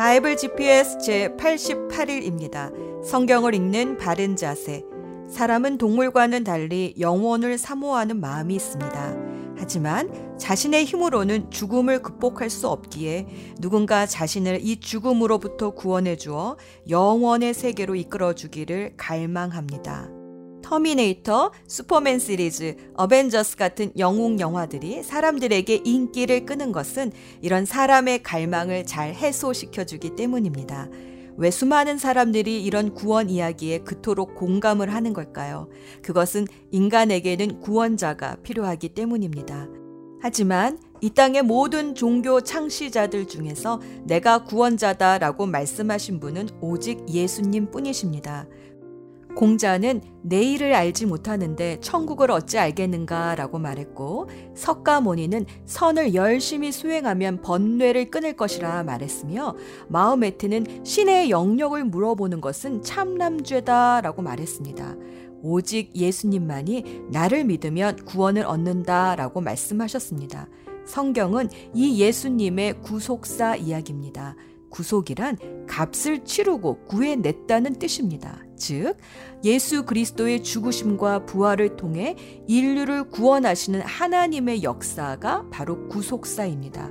바이블 GPS 제 88일입니다. 성경을 읽는 바른 자세. 사람은 동물과는 달리 영혼을 사모하는 마음이 있습니다. 하지만 자신의 힘으로는 죽음을 극복할 수 없기에 누군가 자신을 이 죽음으로부터 구원해 주어 영원의 세계로 이끌어 주기를 갈망합니다. 터미네이터, 슈퍼맨 시리즈, 어벤져스 같은 영웅 영화들이 사람들에게 인기를 끄는 것은 이런 사람의 갈망을 잘 해소시켜 주기 때문입니다. 왜 수많은 사람들이 이런 구원 이야기에 그토록 공감을 하는 걸까요? 그것은 인간에게는 구원자가 필요하기 때문입니다. 하지만 이 땅의 모든 종교 창시자들 중에서 내가 구원자다라고 말씀하신 분은 오직 예수님 뿐이십니다. 공자는 내일을 알지 못하는데 천국을 어찌 알겠는가 라고 말했고 석가모니는 선을 열심히 수행하면 번뇌를 끊을 것이라 말했으며 마음에트는 신의 영역을 물어보는 것은 참남죄다 라고 말했습니다. 오직 예수님만이 나를 믿으면 구원을 얻는다 라고 말씀하셨습니다. 성경은 이 예수님의 구속사 이야기입니다. 구속이란 값을 치르고 구해냈다는 뜻입니다. 즉, 예수 그리스도의 죽으심과 부활을 통해 인류를 구원하시는 하나님의 역사가 바로 구속사입니다.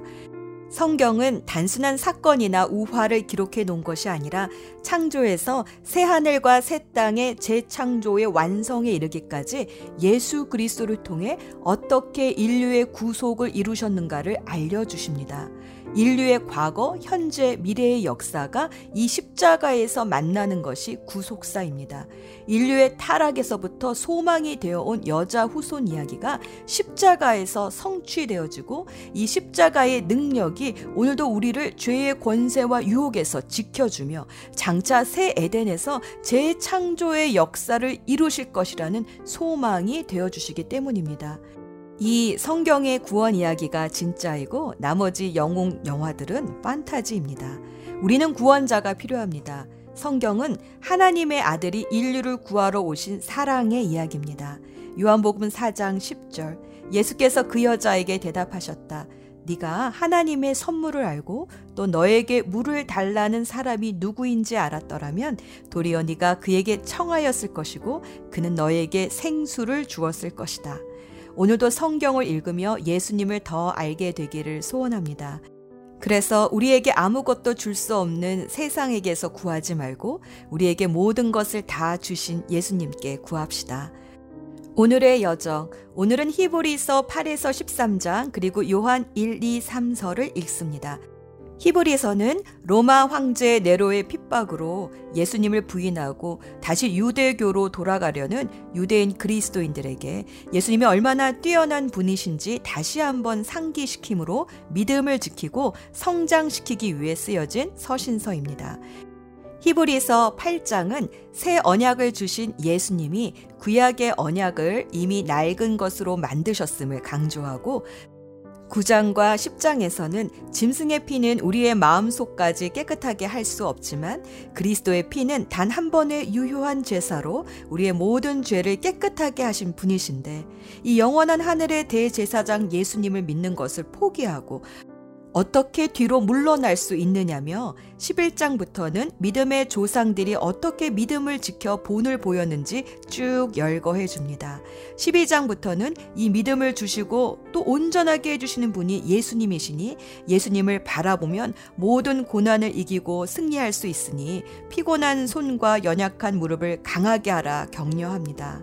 성경은 단순한 사건이나 우화를 기록해 놓은 것이 아니라 창조에서 새 하늘과 새 땅의 재창조의 완성에 이르기까지 예수 그리스도를 통해 어떻게 인류의 구속을 이루셨는가를 알려주십니다. 인류의 과거, 현재, 미래의 역사가 이 십자가에서 만나는 것이 구속사입니다. 인류의 타락에서부터 소망이 되어 온 여자 후손 이야기가 십자가에서 성취되어지고 이 십자가의 능력이 오늘도 우리를 죄의 권세와 유혹에서 지켜주며 장차 새 에덴에서 재창조의 역사를 이루실 것이라는 소망이 되어주시기 때문입니다. 이 성경의 구원 이야기가 진짜이고 나머지 영웅 영화들은 판타지입니다. 우리는 구원자가 필요합니다. 성경은 하나님의 아들이 인류를 구하러 오신 사랑의 이야기입니다. 요한복음 4장 10절 예수께서 그 여자에게 대답하셨다. 네가 하나님의 선물을 알고 또 너에게 물을 달라는 사람이 누구인지 알았더라면 도리어 네가 그에게 청하였을 것이고 그는 너에게 생수를 주었을 것이다. 오늘도 성경을 읽으며 예수님을 더 알게 되기를 소원합니다. 그래서 우리에게 아무것도 줄 수 없는 세상에게서 구하지 말고 우리에게 모든 것을 다 주신 예수님께 구합시다. 오늘의 여정. 오늘은 히브리서 8에서 13장 그리고 요한 1, 2, 3서를 읽습니다. 히브리서는 로마 황제 네로의 핍박으로 예수님을 부인하고 다시 유대교로 돌아가려는 유대인 그리스도인들에게 예수님이 얼마나 뛰어난 분이신지 다시 한번 상기시킴으로 믿음을 지키고 성장시키기 위해 쓰여진 서신서입니다. 히브리서 8장은 새 언약을 주신 예수님이 구약의 언약을 이미 낡은 것으로 만드셨음을 강조하고 9장과 10장에서는 짐승의 피는 우리의 마음속까지 깨끗하게 할 수 없지만 그리스도의 피는 단 한 번의 유효한 제사로 우리의 모든 죄를 깨끗하게 하신 분이신데 이 영원한 하늘의 대제사장 예수님을 믿는 것을 포기하고 어떻게 뒤로 물러날 수 있느냐며 11장부터는 믿음의 조상들이 어떻게 믿음을 지켜 본을 보였는지 쭉 열거해 줍니다. 12장부터는 이 믿음을 주시고 또 온전하게 해주시는 분이 예수님이시니 예수님을 바라보면 모든 고난을 이기고 승리할 수 있으니 피곤한 손과 연약한 무릎을 강하게 하라 격려합니다.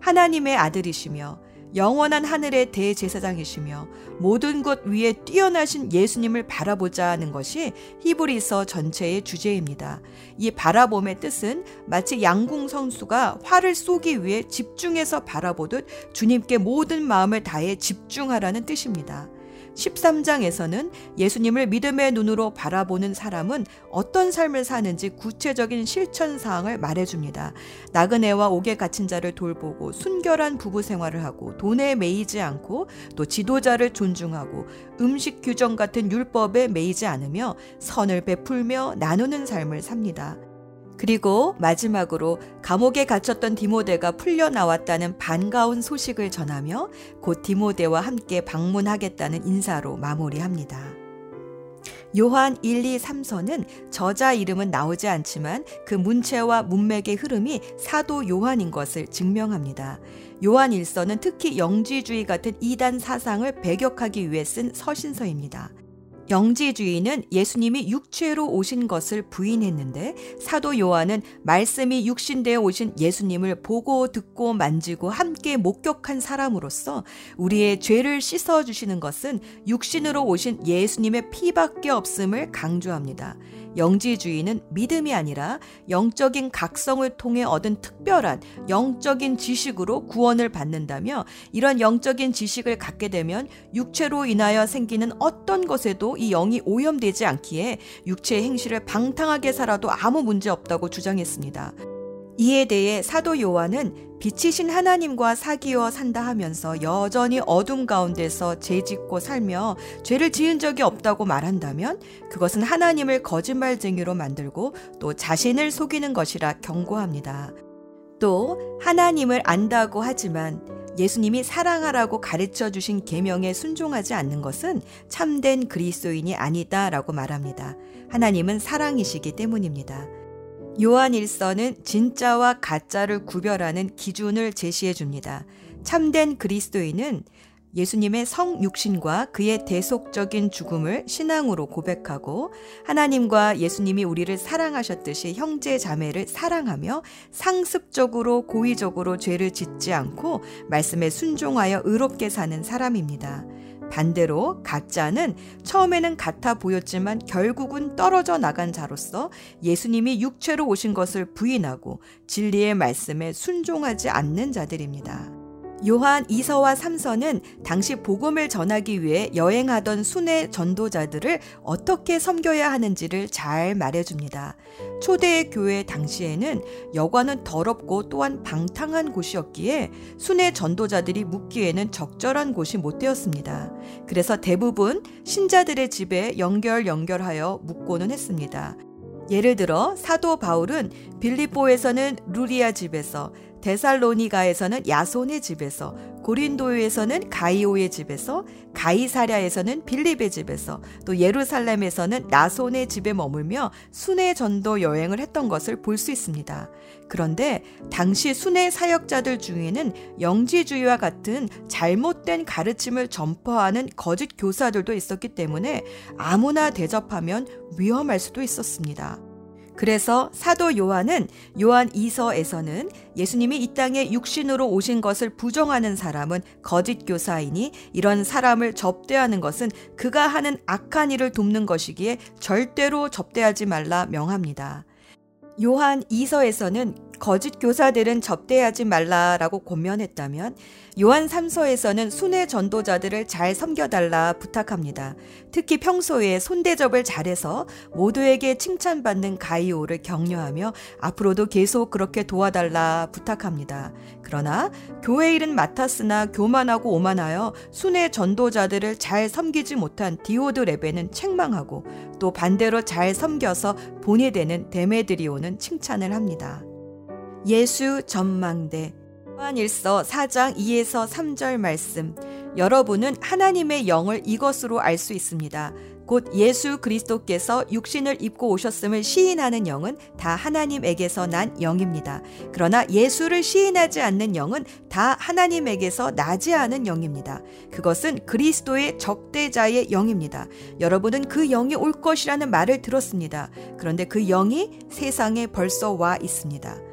하나님의 아들이시며 영원한 하늘의 대제사장이시며 모든 것 위에 뛰어나신 예수님을 바라보자 하는 것이 히브리서 전체의 주제입니다. 이 바라봄의 뜻은 마치 양궁 선수가 활을 쏘기 위해 집중해서 바라보듯 주님께 모든 마음을 다해 집중하라는 뜻입니다. 13장에서는 예수님을 믿음의 눈으로 바라보는 사람은 어떤 삶을 사는지 구체적인 실천 사항을 말해줍니다. 나그네와 옥에 갇힌 자를 돌보고 순결한 부부 생활을 하고 돈에 매이지 않고 또 지도자를 존중하고 음식 규정 같은 율법에 매이지 않으며 선을 베풀며 나누는 삶을 삽니다. 그리고 마지막으로 감옥에 갇혔던 디모데가 풀려 나왔다는 반가운 소식을 전하며 곧 디모데와 함께 방문하겠다는 인사로 마무리합니다. 요한 1, 2, 3서는 저자 이름은 나오지 않지만 그 문체와 문맥의 흐름이 사도 요한인 것을 증명합니다. 요한 1서는 특히 영지주의 같은 이단 사상을 배격하기 위해 쓴 서신서입니다. 영지주의는 예수님이 육체로 오신 것을 부인했는데 사도 요한은 말씀이 육신되어 오신 예수님을 보고 듣고 만지고 함께 목격한 사람으로서 우리의 죄를 씻어 주시는 것은 육신으로 오신 예수님의 피밖에 없음을 강조합니다. 영지주의는 믿음이 아니라 영적인 각성을 통해 얻은 특별한 영적인 지식으로 구원을 받는다며 이런 영적인 지식을 갖게 되면 육체로 인하여 생기는 어떤 것에도 이 영이 오염되지 않기에 육체의 행실을 방탕하게 살아도 아무 문제 없다고 주장했습니다. 이에 대해 사도 요한은 빛이신 하나님과 사귀어 산다 하면서 여전히 어둠 가운데서 죄 짓고 살며 죄를 지은 적이 없다고 말한다면 그것은 하나님을 거짓말쟁이로 만들고 또 자신을 속이는 것이라 경고합니다. 또 하나님을 안다고 하지만 예수님이 사랑하라고 가르쳐 주신 계명에 순종하지 않는 것은 참된 그리스도인이 아니다라고 말합니다. 하나님은 사랑이시기 때문입니다. 요한 일서는 진짜와 가짜를 구별하는 기준을 제시해 줍니다. 참된 그리스도인은 예수님의 성육신과 그의 대속적인 죽음을 신앙으로 고백하고 하나님과 예수님이 우리를 사랑하셨듯이 형제 자매를 사랑하며 상습적으로 고의적으로 죄를 짓지 않고 말씀에 순종하여 의롭게 사는 사람입니다. 반대로 가짜는 처음에는 같아 보였지만 결국은 떨어져 나간 자로서 예수님이 육체로 오신 것을 부인하고 진리의 말씀에 순종하지 않는 자들입니다. 요한 2서와 3서는 당시 복음을 전하기 위해 여행하던 순회 전도자들을 어떻게 섬겨야 하는지를 잘 말해줍니다. 초대 교회 당시에는 여관은 더럽고 또한 방탕한 곳이었기에 순회 전도자들이 묵기에는 적절한 곳이 못 되었습니다. 그래서 대부분 신자들의 집에 연결 연결하여 묵고는 했습니다. 예를 들어 사도 바울은 빌립보에서는 루리아 집에서 데살로니가에서는 야손의 집에서, 고린도에서는 가이오의 집에서, 가이사랴에서는 빌립의 집에서, 또 예루살렘에서는 나손의 집에 머물며 순회 전도 여행을 했던 것을 볼 수 있습니다. 그런데 당시 순회 사역자들 중에는 영지주의와 같은 잘못된 가르침을 전파하는 거짓 교사들도 있었기 때문에 아무나 대접하면 위험할 수도 있었습니다. 그래서 사도 요한은 요한 2서에서는 예수님이 이 땅에 육신으로 오신 것을 부정하는 사람은 거짓 교사이니 이런 사람을 접대하는 것은 그가 하는 악한 일을 돕는 것이기에 절대로 접대하지 말라 명합니다. 요한 2서에서는 거짓 교사들은 접대하지 말라라고 권면했다면 요한 3서에서는 순회 전도자들을 잘 섬겨달라 부탁합니다. 특히 평소에 손대접을 잘해서 모두에게 칭찬받는 가이오를 격려하며 앞으로도 계속 그렇게 도와달라 부탁합니다. 그러나 교회 일은 맡았으나 교만하고 오만하여 순회 전도자들을 잘 섬기지 못한 디오드 레베는 책망하고 또 반대로 잘 섬겨서 본이 되는 데메드리오는 칭찬을 합니다. 예수 전망대 요한일서 4장 2에서 3절 말씀 여러분은 하나님의 영을 이것으로 알 수 있습니다. 곧 예수 그리스도께서 육신을 입고 오셨음을 시인하는 영은 다 하나님에게서 난 영입니다. 그러나 예수를 시인하지 않는 영은 다 하나님에게서 나지 않은 영입니다. 그것은 그리스도의 적대자의 영입니다. 여러분은 그 영이 올 것이라는 말을 들었습니다. 그런데 그 영이 세상에 벌써 와 있습니다.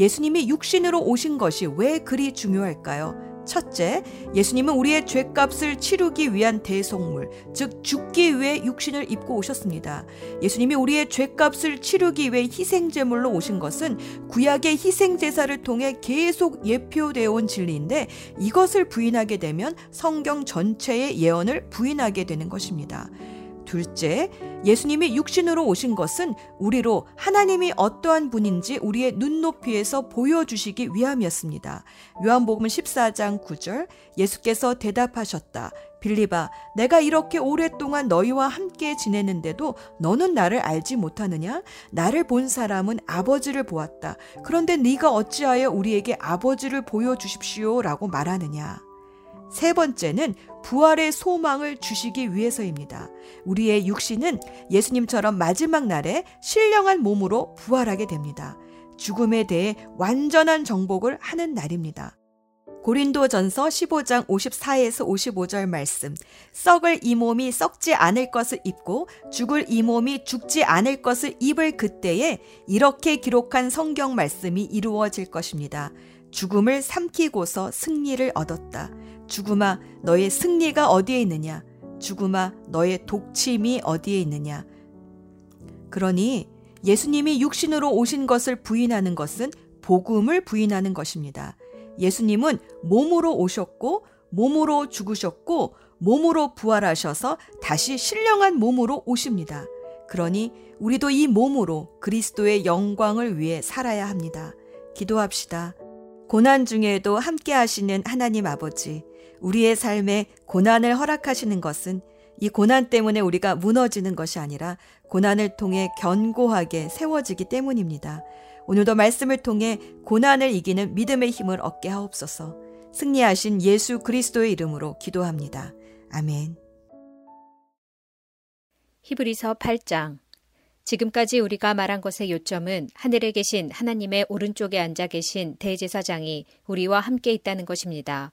예수님이 육신으로 오신 것이 왜 그리 중요할까요? 첫째, 예수님은 우리의 죄값을 치르기 위한 대속물, 즉 죽기 위해 육신을 입고 오셨습니다. 예수님이 우리의 죄값을 치르기 위해 희생제물로 오신 것은 구약의 희생제사를 통해 계속 예표되어 온 진리인데 이것을 부인하게 되면 성경 전체의 예언을 부인하게 되는 것입니다. 둘째, 예수님이 육신으로 오신 것은 우리로 하나님이 어떠한 분인지 우리의 눈높이에서 보여주시기 위함이었습니다. 요한복음 14장 9절 예수께서 대답하셨다. 빌리바, 내가 이렇게 오랫동안 너희와 함께 지내는데도 너는 나를 알지 못하느냐? 나를 본 사람은 아버지를 보았다. 그런데 네가 어찌하여 우리에게 아버지를 보여주십시오라고 말하느냐? 세 번째는 부활의 소망을 주시기 위해서입니다. 우리의 육신은 예수님처럼 마지막 날에 신령한 몸으로 부활하게 됩니다. 죽음에 대해 완전한 정복을 하는 날입니다. 고린도전서 15장 54에서 55절 말씀. 썩을 이 몸이 썩지 않을 것을 입고 죽을 이 몸이 죽지 않을 것을 입을 그때에 이렇게 기록한 성경 말씀이 이루어질 것입니다. 죽음을 삼키고서 승리를 얻었다. 죽음아, 너의 승리가 어디에 있느냐? 죽음아, 너의 독침이 어디에 있느냐? 그러니 예수님이 육신으로 오신 것을 부인하는 것은 복음을 부인하는 것입니다. 예수님은 몸으로 오셨고 몸으로 죽으셨고 몸으로 부활하셔서 다시 신령한 몸으로 오십니다. 그러니 우리도 이 몸으로 그리스도의 영광을 위해 살아야 합니다. 기도합시다. 고난 중에도 함께 하시는 하나님 아버지, 우리의 삶에 고난을 허락하시는 것은 이 고난 때문에 우리가 무너지는 것이 아니라 고난을 통해 견고하게 세워지기 때문입니다. 오늘도 말씀을 통해 고난을 이기는 믿음의 힘을 얻게 하옵소서. 승리하신 예수 그리스도의 이름으로 기도합니다. 아멘. 히브리서 8장 지금까지 우리가 말한 것의 요점은 하늘에 계신 하나님의 오른쪽에 앉아 계신 대제사장이 우리와 함께 있다는 것입니다.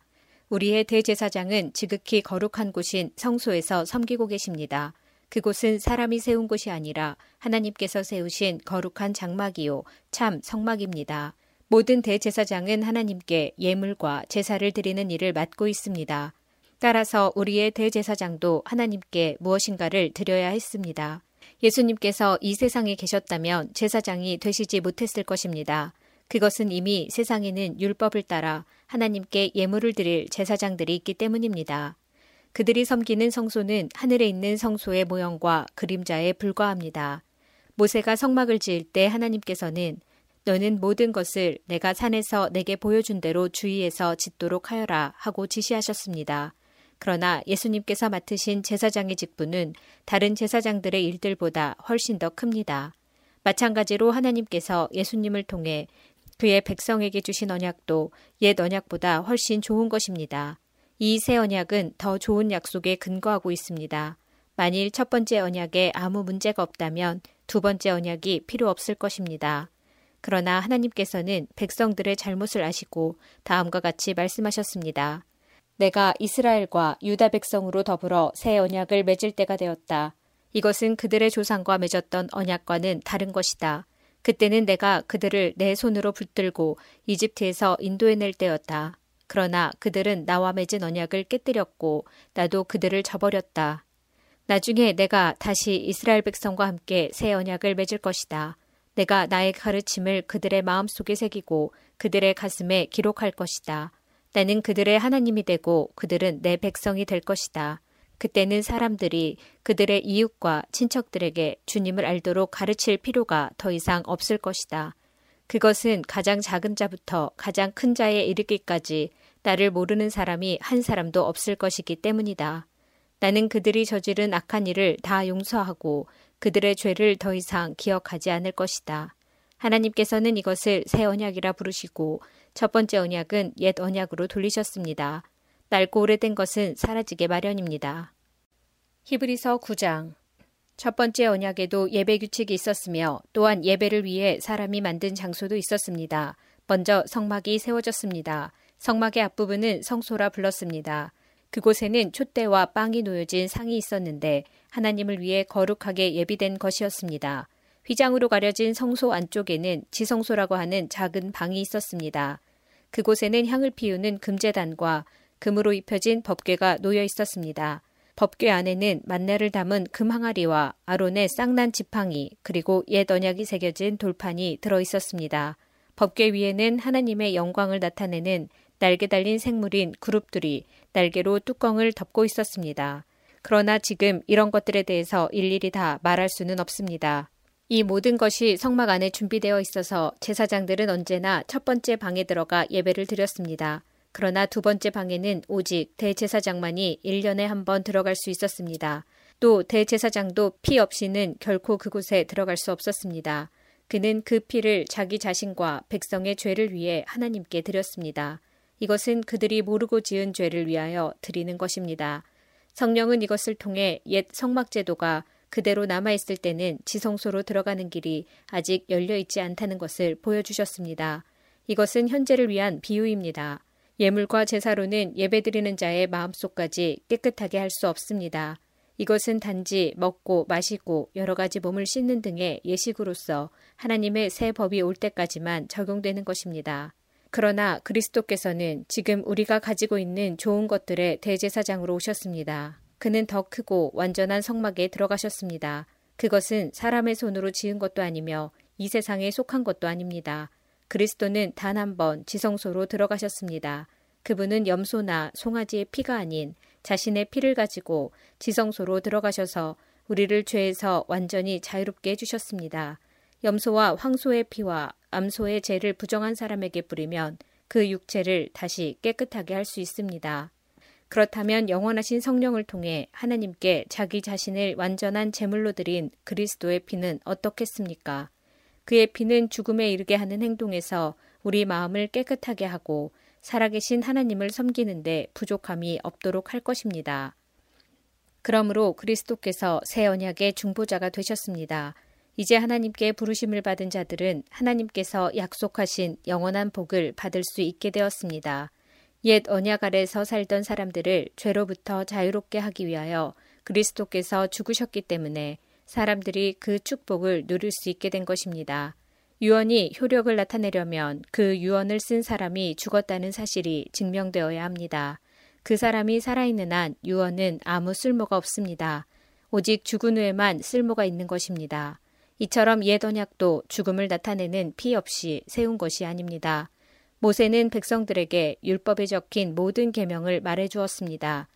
우리의 대제사장은 지극히 거룩한 곳인 성소에서 섬기고 계십니다. 그곳은 사람이 세운 곳이 아니라 하나님께서 세우신 거룩한 장막이요 참 성막입니다. 모든 대제사장은 하나님께 예물과 제사를 드리는 일을 맡고 있습니다. 따라서 우리의 대제사장도 하나님께 무엇인가를 드려야 했습니다. 예수님께서 이 세상에 계셨다면 제사장이 되시지 못했을 것입니다. 그것은 이미 세상에는 율법을 따라 하나님께 예물을 드릴 제사장들이 있기 때문입니다. 그들이 섬기는 성소는 하늘에 있는 성소의 모형과 그림자에 불과합니다. 모세가 성막을 지을 때 하나님께서는 너는 모든 것을 내가 산에서 내게 보여준 대로 주의해서 짓도록 하여라 하고 지시하셨습니다. 그러나 예수님께서 맡으신 제사장의 직분은 다른 제사장들의 일들보다 훨씬 더 큽니다. 마찬가지로 하나님께서 예수님을 통해 그의 백성에게 주신 언약도 옛 언약보다 훨씬 좋은 것입니다. 이 새 언약은 더 좋은 약속에 근거하고 있습니다. 만일 첫 번째 언약에 아무 문제가 없다면 두 번째 언약이 필요 없을 것입니다. 그러나 하나님께서는 백성들의 잘못을 아시고 다음과 같이 말씀하셨습니다. 내가 이스라엘과 유다 백성으로 더불어 새 언약을 맺을 때가 되었다. 이것은 그들의 조상과 맺었던 언약과는 다른 것이다. 그때는 내가 그들을 내 손으로 붙들고 이집트에서 인도해낼 때였다. 그러나 그들은 나와 맺은 언약을 깨뜨렸고 나도 그들을 저버렸다. 나중에 내가 다시 이스라엘 백성과 함께 새 언약을 맺을 것이다. 내가 나의 가르침을 그들의 마음속에 새기고 그들의 가슴에 기록할 것이다. 나는 그들의 하나님이 되고 그들은 내 백성이 될 것이다. 그때는 사람들이 그들의 이웃과 친척들에게 주님을 알도록 가르칠 필요가 더 이상 없을 것이다. 그것은 가장 작은 자부터 가장 큰 자에 이르기까지 나를 모르는 사람이 한 사람도 없을 것이기 때문이다. 나는 그들이 저지른 악한 일을 다 용서하고 그들의 죄를 더 이상 기억하지 않을 것이다. 하나님께서는 이것을 새 언약이라 부르시고 첫 번째 언약은 옛 언약으로 돌리셨습니다. 낡고 오래된 것은 사라지게 마련입니다. 히브리서 9장 첫 번째 언약에도 예배 규칙이 있었으며 또한 예배를 위해 사람이 만든 장소도 있었습니다. 먼저 성막이 세워졌습니다. 성막의 앞부분은 성소라 불렀습니다. 그곳에는 촛대와 빵이 놓여진 상이 있었는데 하나님을 위해 거룩하게 예비된 것이었습니다. 휘장으로 가려진 성소 안쪽에는 지성소라고 하는 작은 방이 있었습니다. 그곳에는 향을 피우는 금재단과 금으로 입혀진 법궤가 놓여 있었습니다. 법궤 안에는 만내를 담은 금 항아리와 아론의 쌍난 지팡이 그리고 옛 언약이 새겨진 돌판이 들어 있었습니다. 법궤 위에는 하나님의 영광을 나타내는 날개 달린 생물인 그룹들이 날개로 뚜껑을 덮고 있었습니다. 그러나 지금 이런 것들에 대해서 일일이 다 말할 수는 없습니다. 이 모든 것이 성막 안에 준비되어 있어서 제사장들은 언제나 첫 번째 방에 들어가 예배를 드렸습니다. 그러나 두 번째 방에는 오직 대제사장만이 1년에 한 번 들어갈 수 있었습니다. 또 대제사장도 피 없이는 결코 그곳에 들어갈 수 없었습니다. 그는 그 피를 자기 자신과 백성의 죄를 위해 하나님께 드렸습니다. 이것은 그들이 모르고 지은 죄를 위하여 드리는 것입니다. 성령은 이것을 통해 옛 성막제도가 그대로 남아있을 때는 지성소로 들어가는 길이 아직 열려있지 않다는 것을 보여주셨습니다. 이것은 현재를 위한 비유입니다. 예물과 제사로는 예배드리는 자의 마음속까지 깨끗하게 할 수 없습니다. 이것은 단지 먹고 마시고 여러 가지 몸을 씻는 등의 예식으로서 하나님의 새 법이 올 때까지만 적용되는 것입니다. 그러나 그리스도께서는 지금 우리가 가지고 있는 좋은 것들의 대제사장으로 오셨습니다. 그는 더 크고 완전한 성막에 들어가셨습니다. 그것은 사람의 손으로 지은 것도 아니며 이 세상에 속한 것도 아닙니다. 그리스도는 단 한 번 지성소로 들어가셨습니다. 그분은 염소나 송아지의 피가 아닌 자신의 피를 가지고 지성소로 들어가셔서 우리를 죄에서 완전히 자유롭게 해주셨습니다. 염소와 황소의 피와 암소의 죄를 부정한 사람에게 뿌리면 그 육체를 다시 깨끗하게 할 수 있습니다. 그렇다면 영원하신 성령을 통해 하나님께 자기 자신을 완전한 제물로 드린 그리스도의 피는 어떻겠습니까? 그의 피는 죽음에 이르게 하는 행동에서 우리 마음을 깨끗하게 하고 살아계신 하나님을 섬기는데 부족함이 없도록 할 것입니다. 그러므로 그리스도께서 새 언약의 중보자가 되셨습니다. 이제 하나님께 부르심을 받은 자들은 하나님께서 약속하신 영원한 복을 받을 수 있게 되었습니다. 옛 언약 아래서 살던 사람들을 죄로부터 자유롭게 하기 위하여 그리스도께서 죽으셨기 때문에 사람들이 그 축복을 누릴 수 있게 된 것입니다. 유언이 효력을 나타내려면 그 유언을 쓴 사람이 죽었다는 사실이 증명되어야 합니다. 그 사람이 살아있는 한 유언은 아무 쓸모가 없습니다. 오직 죽은 후에만 쓸모가 있는 것입니다. 이처럼 옛 언약도 죽음을 나타내는 피 없이 세운 것이 아닙니다. 모세는 백성들에게 율법에 적힌 모든 계명을 말해 주었습니다.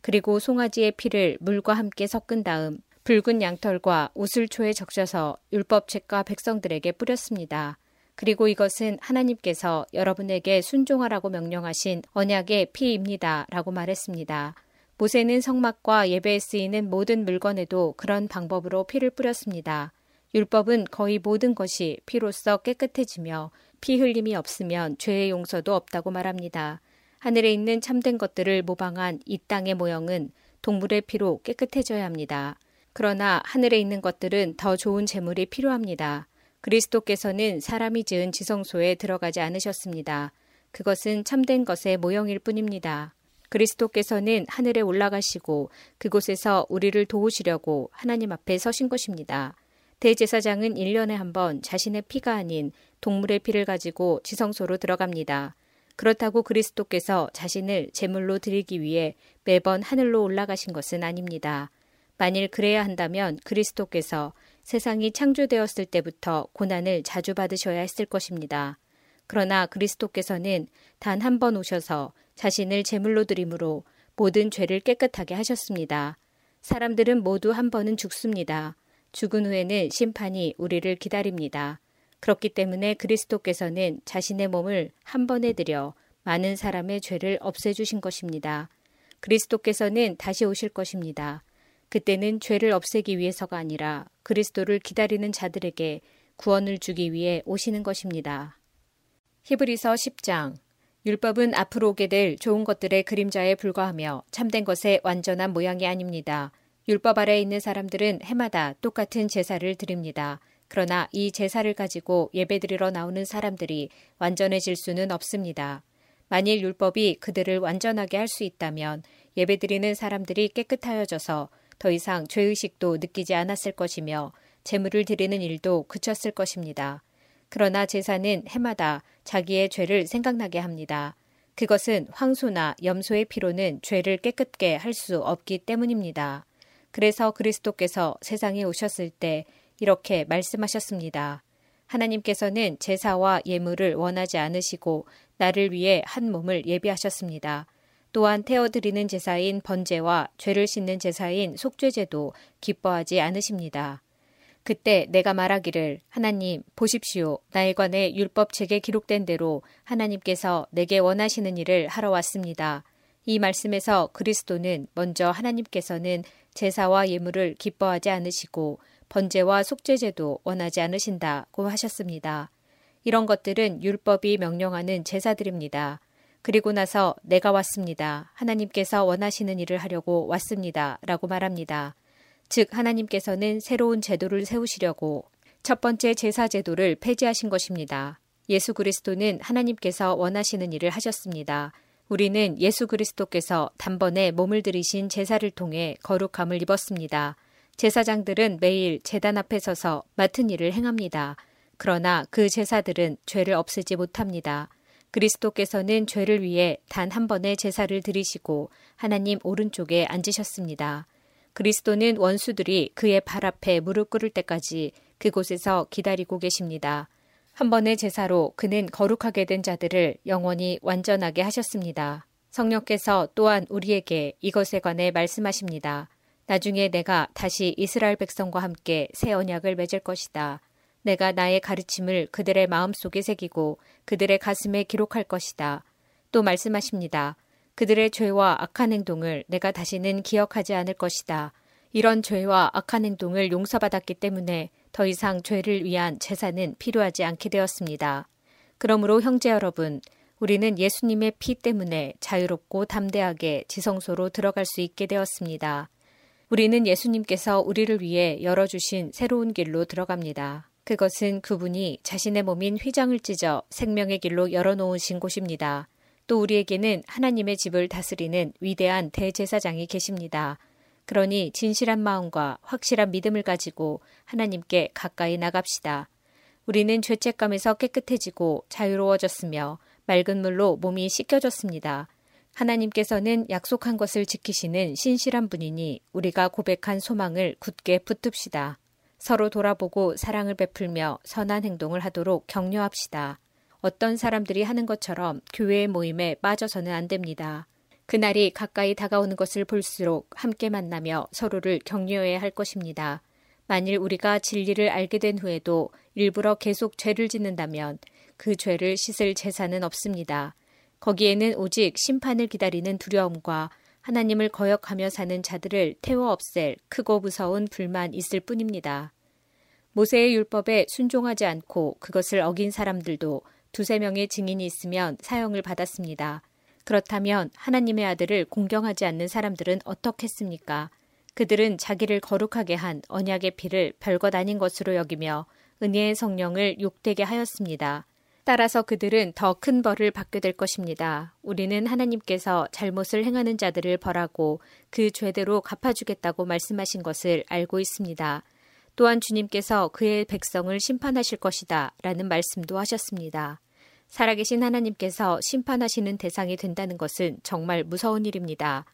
그리고 송아지의 피를 물과 함께 섞은 다음 붉은 양털과 우슬초에 적셔서 율법책과 백성들에게 뿌렸습니다. 그리고 이것은 하나님께서 여러분에게 순종하라고 명령하신 언약의 피입니다. 라고 말했습니다. 모세는 성막과 예배에 쓰이는 모든 물건에도 그런 방법으로 피를 뿌렸습니다. 율법은 거의 모든 것이 피로써 깨끗해지며 피 흘림이 없으면 죄의 용서도 없다고 말합니다. 하늘에 있는 참된 것들을 모방한 이 땅의 모형은 동물의 피로 깨끗해져야 합니다. 그러나 하늘에 있는 것들은 더 좋은 재물이 필요합니다. 그리스도께서는 사람이 지은 지성소에 들어가지 않으셨습니다. 그것은 참된 것의 모형일 뿐입니다. 그리스도께서는 하늘에 올라가시고 그곳에서 우리를 도우시려고 하나님 앞에 서신 것입니다. 대제사장은 1년에 한 번 자신의 피가 아닌 동물의 피를 가지고 지성소로 들어갑니다. 그렇다고 그리스도께서 자신을 제물로 드리기 위해 매번 하늘로 올라가신 것은 아닙니다. 만일 그래야 한다면 그리스도께서 세상이 창조되었을 때부터 고난을 자주 받으셔야 했을 것입니다. 그러나 그리스도께서는 단 한 번 오셔서 자신을 제물로 드림으로 모든 죄를 깨끗하게 하셨습니다. 사람들은 모두 한 번은 죽습니다. 죽은 후에는 심판이 우리를 기다립니다. 그렇기 때문에 그리스도께서는 자신의 몸을 한 번에 들여 많은 사람의 죄를 없애주신 것입니다. 그리스도께서는 다시 오실 것입니다. 그때는 죄를 없애기 위해서가 아니라 그리스도를 기다리는 자들에게 구원을 주기 위해 오시는 것입니다. 히브리서 10장 율법은 앞으로 오게 될 좋은 것들의 그림자에 불과하며 참된 것의 완전한 모양이 아닙니다. 율법 아래에 있는 사람들은 해마다 똑같은 제사를 드립니다. 그러나 이 제사를 가지고 예배드리러 나오는 사람들이 완전해질 수는 없습니다. 만일 율법이 그들을 완전하게 할 수 있다면 예배드리는 사람들이 깨끗하여져서 더 이상 죄의식도 느끼지 않았을 것이며 재물을 드리는 일도 그쳤을 것입니다. 그러나 제사는 해마다 자기의 죄를 생각나게 합니다. 그것은 황소나 염소의 피로는 죄를 깨끗게 할 수 없기 때문입니다. 그래서 그리스도께서 세상에 오셨을 때 이렇게 말씀하셨습니다. 하나님께서는 제사와 예물을 원하지 않으시고 나를 위해 한 몸을 예비하셨습니다. 또한 태워드리는 제사인 번제와 죄를 씻는 제사인 속죄제도 기뻐하지 않으십니다. 그때 내가 말하기를 하나님 보십시오 나에 관해 율법책에 기록된 대로 하나님께서 내게 원하시는 일을 하러 왔습니다. 이 말씀에서 그리스도는 먼저 하나님께서는 제사와 예물을 기뻐하지 않으시고 번제와 속죄제도 원하지 않으신다고 하셨습니다. 이런 것들은 율법이 명령하는 제사들입니다. 그리고 나서 내가 왔습니다. 하나님께서 원하시는 일을 하려고 왔습니다. 라고 말합니다. 즉, 하나님께서는 새로운 제도를 세우시려고 첫 번째 제사 제도를 폐지하신 것입니다. 예수 그리스도는 하나님께서 원하시는 일을 하셨습니다. 우리는 예수 그리스도께서 단번에 몸을 들이신 제사를 통해 거룩함을 입었습니다. 제사장들은 매일 제단 앞에 서서 맡은 일을 행합니다. 그러나 그 제사들은 죄를 없애지 못합니다. 그리스도께서는 죄를 위해 단 한 번의 제사를 드리시고 하나님 오른쪽에 앉으셨습니다. 그리스도는 원수들이 그의 발 앞에 무릎 꿇을 때까지 그곳에서 기다리고 계십니다. 한 번의 제사로 그는 거룩하게 된 자들을 영원히 완전하게 하셨습니다. 성령께서 또한 우리에게 이것에 관해 말씀하십니다. 나중에 내가 다시 이스라엘 백성과 함께 새 언약을 맺을 것이다. 내가 나의 가르침을 그들의 마음속에 새기고 그들의 가슴에 기록할 것이다. 또 말씀하십니다. 그들의 죄와 악한 행동을 내가 다시는 기억하지 않을 것이다. 이런 죄와 악한 행동을 용서받았기 때문에 더 이상 죄를 위한 제사는 필요하지 않게 되었습니다. 그러므로 형제 여러분, 우리는 예수님의 피 때문에 자유롭고 담대하게 지성소로 들어갈 수 있게 되었습니다. 우리는 예수님께서 우리를 위해 열어주신 새로운 길로 들어갑니다. 그것은 그분이 자신의 몸인 휘장을 찢어 생명의 길로 열어놓으신 곳입니다. 또 우리에게는 하나님의 집을 다스리는 위대한 대제사장이 계십니다. 그러니 진실한 마음과 확실한 믿음을 가지고 하나님께 가까이 나갑시다. 우리는 죄책감에서 깨끗해지고 자유로워졌으며 맑은 물로 몸이 씻겨졌습니다. 하나님께서는 약속한 것을 지키시는 신실한 분이니 우리가 고백한 소망을 굳게 붙듭시다. 서로 돌아보고 사랑을 베풀며 선한 행동을 하도록 격려합시다. 어떤 사람들이 하는 것처럼 교회의 모임에 빠져서는 안 됩니다. 그날이 가까이 다가오는 것을 볼수록 함께 만나며 서로를 격려해야 할 것입니다. 만일 우리가 진리를 알게 된 후에도 일부러 계속 죄를 짓는다면 그 죄를 씻을 재산은 없습니다. 거기에는 오직 심판을 기다리는 두려움과 하나님을 거역하며 사는 자들을 태워 없앨 크고 무서운 불만 있을 뿐입니다. 모세의 율법에 순종하지 않고 그것을 어긴 사람들도 두세 명의 증인이 있으면 사형을 받았습니다. 그렇다면 하나님의 아들을 공경하지 않는 사람들은 어떻겠습니까? 그들은 자기를 거룩하게 한 언약의 피를 별것 아닌 것으로 여기며 은혜의 성령을 욕되게 하였습니다. 따라서 그들은 더 큰 벌을 받게 될 것입니다. 우리는 하나님께서 잘못을 행하는 자들을 벌하고 그 죄대로 갚아주겠다고 말씀하신 것을 알고 있습니다. 또한 주님께서 그의 백성을 심판하실 것이다 라는 말씀도 하셨습니다. 살아계신 하나님께서 심판하시는 대상이 된다는 것은 정말 무서운 일입니다.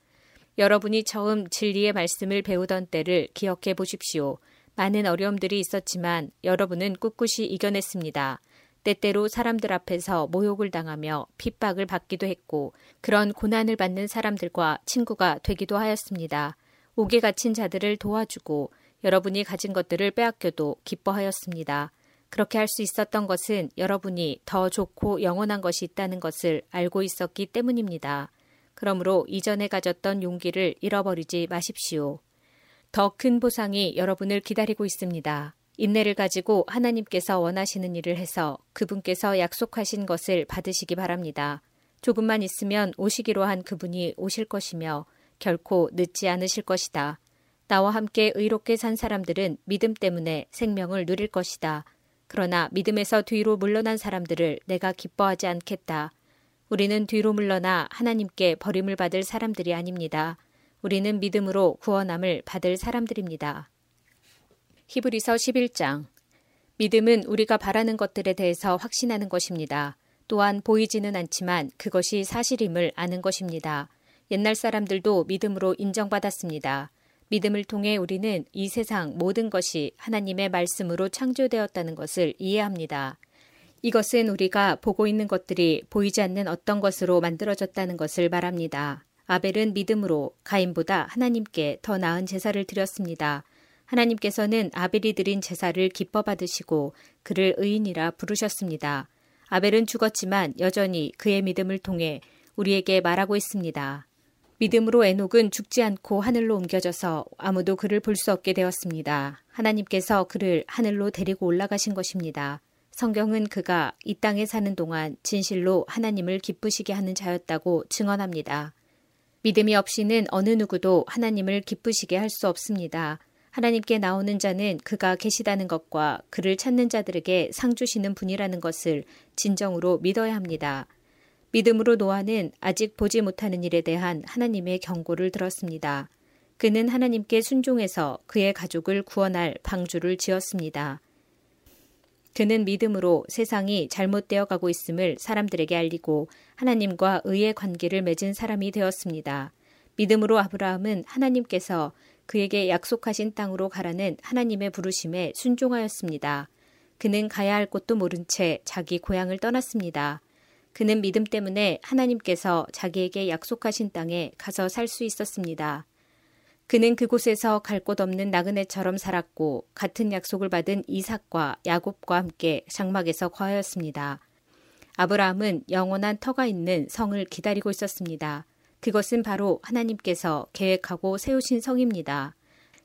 여러분이 처음 진리의 말씀을 배우던 때를 기억해 보십시오. 많은 어려움들이 있었지만 여러분은 꿋꿋이 이겨냈습니다. 때때로 사람들 앞에서 모욕을 당하며 핍박을 받기도 했고 그런 고난을 받는 사람들과 친구가 되기도 하였습니다. 옥에 갇힌 자들을 도와주고 여러분이 가진 것들을 빼앗겨도 기뻐하였습니다. 그렇게 할 수 있었던 것은 여러분이 더 좋고 영원한 것이 있다는 것을 알고 있었기 때문입니다. 그러므로 이전에 가졌던 용기를 잃어버리지 마십시오. 더 큰 보상이 여러분을 기다리고 있습니다. 인내를 가지고 하나님께서 원하시는 일을 해서 그분께서 약속하신 것을 받으시기 바랍니다. 조금만 있으면 오시기로 한 그분이 오실 것이며 결코 늦지 않으실 것이다. 나와 함께 의롭게 산 사람들은 믿음 때문에 생명을 누릴 것이다. 그러나 믿음에서 뒤로 물러난 사람들을 내가 기뻐하지 않겠다. 우리는 뒤로 물러나 하나님께 버림을 받을 사람들이 아닙니다. 우리는 믿음으로 구원함을 받을 사람들입니다. 히브리서 11장 믿음은 우리가 바라는 것들에 대해서 확신하는 것입니다. 또한 보이지는 않지만 그것이 사실임을 아는 것입니다. 옛날 사람들도 믿음으로 인정받았습니다. 믿음을 통해 우리는 이 세상 모든 것이 하나님의 말씀으로 창조되었다는 것을 이해합니다. 이것은 우리가 보고 있는 것들이 보이지 않는 어떤 것으로 만들어졌다는 것을 말합니다. 아벨은 믿음으로 가인보다 하나님께 더 나은 제사를 드렸습니다. 하나님께서는 아벨이 드린 제사를 기뻐 받으시고 그를 의인이라 부르셨습니다. 아벨은 죽었지만 여전히 그의 믿음을 통해 우리에게 말하고 있습니다. 믿음으로 에녹은 죽지 않고 하늘로 옮겨져서 아무도 그를 볼 수 없게 되었습니다. 하나님께서 그를 하늘로 데리고 올라가신 것입니다. 성경은 그가 이 땅에 사는 동안 진실로 하나님을 기쁘시게 하는 자였다고 증언합니다. 믿음이 없이는 어느 누구도 하나님을 기쁘시게 할 수 없습니다. 하나님께 나오는 자는 그가 계시다는 것과 그를 찾는 자들에게 상 주시는 분이라는 것을 진정으로 믿어야 합니다. 믿음으로 노아는 아직 보지 못하는 일에 대한 하나님의 경고를 들었습니다. 그는 하나님께 순종해서 그의 가족을 구원할 방주를 지었습니다. 그는 믿음으로 세상이 잘못되어 가고 있음을 사람들에게 알리고 하나님과 의의 관계를 맺은 사람이 되었습니다. 믿음으로 아브라함은 하나님께서 그에게 약속하신 땅으로 가라는 하나님의 부르심에 순종하였습니다. 그는 가야 할 곳도 모른 채 자기 고향을 떠났습니다. 그는 믿음 때문에 하나님께서 자기에게 약속하신 땅에 가서 살 수 있었습니다. 그는 그곳에서 갈 곳 없는 나그네처럼 살았고 같은 약속을 받은 이삭과 야곱과 함께 장막에서 거하였습니다. 아브라함은 영원한 터가 있는 성을 기다리고 있었습니다. 그것은 바로 하나님께서 계획하고 세우신 성입니다.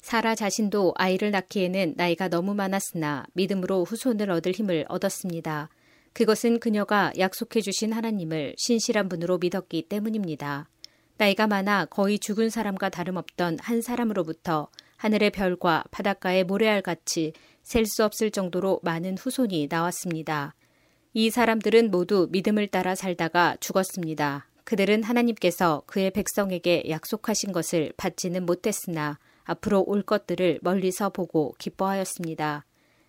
사라 자신도 아이를 낳기에는 나이가 너무 많았으나 믿음으로 후손을 얻을 힘을 얻었습니다. 그것은 그녀가 약속해 주신 하나님을 신실한 분으로 믿었기 때문입니다. 나이가 많아 거의 죽은 사람과 다름없던 한 사람으로부터 하늘의 별과 바닷가의 모래알 같이 셀 수 없을 정도로 많은 후손이 나왔습니다. 이 사람들은 모두 믿음을 따라 살다가 죽었습니다. 그들은 하나님께서 그의 백성에게 약속하신 것을 받지는 못했으나 앞으로 올 것들을 멀리서 보고 기뻐하였습니다.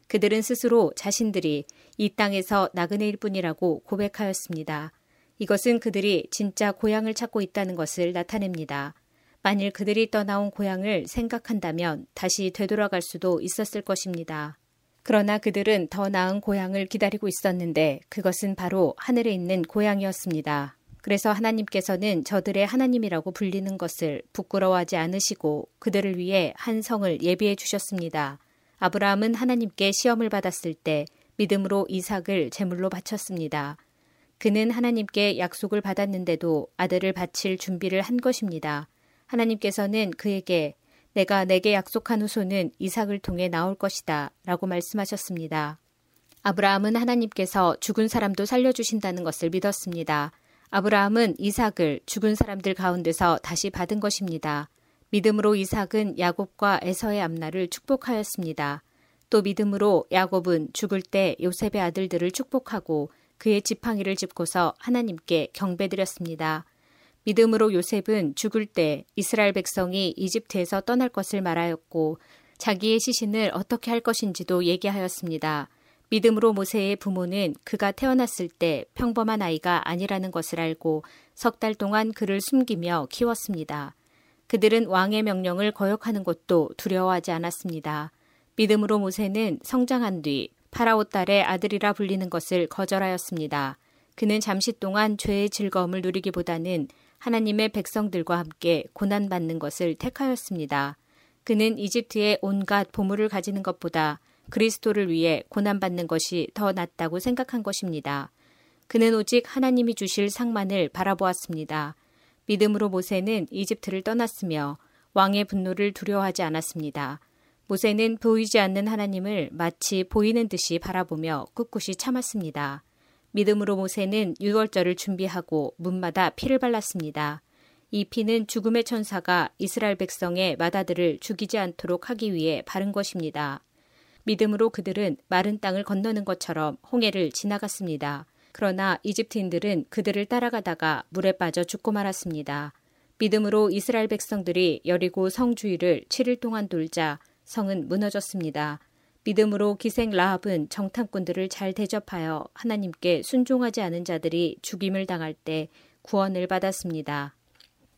그들은 스스로 자신들이 이 땅에서 나그네일 뿐이라고 고백하였습니다. 이것은 그들이 진짜 고향을 찾고 있다는 것을 나타냅니다. 만일 그들이 떠나온 고향을 생각한다면 다시 되돌아갈 수도 있었을 것입니다. 그러나 그들은 더 나은 고향을 기다리고 있었는데 그것은 바로 하늘에 있는 고향이었습니다. 그래서 하나님께서는 저들의 하나님이라고 불리는 것을 부끄러워하지 않으시고 그들을 위해 한 성을 예비해 주셨습니다. 아브라함은 하나님께 시험을 받았을 때 믿음으로 이삭을 제물로 바쳤습니다. 그는 하나님께 약속을 받았는데도 아들을 바칠 준비를 한 것입니다. 하나님께서는 그에게 내가 내게 약속한 후손은 이삭을 통해 나올 것이다 라고 말씀하셨습니다. 아브라함은 하나님께서 죽은 사람도 살려주신다는 것을 믿었습니다. 아브라함은 이삭을 죽은 사람들 가운데서 다시 받은 것입니다. 믿음으로 이삭은 야곱과 에서의 앞날을 축복하였습니다. 또 믿음으로 야곱은 죽을 때 요셉의 아들들을 축복하고 그의 지팡이를 짚고서 하나님께 경배드렸습니다. 믿음으로 요셉은 죽을 때 이스라엘 백성이 이집트에서 떠날 것을 말하였고 자기의 시신을 어떻게 할 것인지도 얘기하였습니다. 믿음으로 모세의 부모는 그가 태어났을 때 평범한 아이가 아니라는 것을 알고 석 달 동안 그를 숨기며 키웠습니다. 그들은 왕의 명령을 거역하는 것도 두려워하지 않았습니다. 믿음으로 모세는 성장한 뒤 파라오 딸의 아들이라 불리는 것을 거절하였습니다. 그는 잠시 동안 죄의 즐거움을 누리기보다는 하나님의 백성들과 함께 고난받는 것을 택하였습니다. 그는 이집트의 온갖 보물을 가지는 것보다 그리스도를 위해 고난받는 것이 더 낫다고 생각한 것입니다. 그는 오직 하나님이 주실 상만을 바라보았습니다. 믿음으로 모세는 이집트를 떠났으며 왕의 분노를 두려워하지 않았습니다. 모세는 보이지 않는 하나님을 마치 보이는 듯이 바라보며 꿋꿋이 참았습니다. 믿음으로 모세는 유월절을 준비하고 문마다 피를 발랐습니다. 이 피는 죽음의 천사가 이스라엘 백성의 마다들을 죽이지 않도록 하기 위해 바른 것입니다. 믿음으로 그들은 마른 땅을 건너는 것처럼 홍해를 지나갔습니다. 그러나 이집트인들은 그들을 따라가다가 물에 빠져 죽고 말았습니다. 믿음으로 이스라엘 백성들이 여리고 성 주위를 7일 동안 돌자 성은 무너졌습니다. 믿음으로 기생 라합은 정탐꾼들을 잘 대접하여 하나님께 순종하지 않은 자들이 죽임을 당할 때 구원을 받았습니다.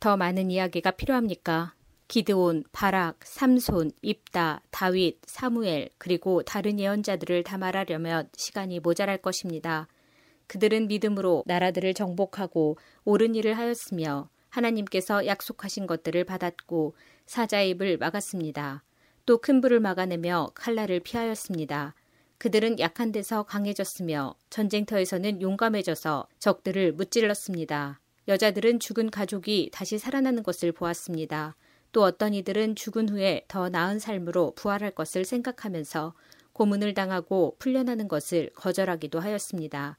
더 많은 이야기가 필요합니까? 기드온, 바락, 삼손, 입다, 다윗, 사무엘, 그리고 다른 예언자들을 다 말하려면 시간이 모자랄 것입니다. 그들은 믿음으로 나라들을 정복하고 옳은 일을 하였으며 하나님께서 약속하신 것들을 받았고 사자의 입을 막았습니다. 또 큰 불을 막아내며 칼날을 피하였습니다. 그들은 약한 데서 강해졌으며 전쟁터에서는 용감해져서 적들을 무찔렀습니다. 여자들은 죽은 가족이 다시 살아나는 것을 보았습니다. 또 어떤 이들은 죽은 후에 더 나은 삶으로 부활할 것을 생각하면서 고문을 당하고 풀려나는 것을 거절하기도 하였습니다.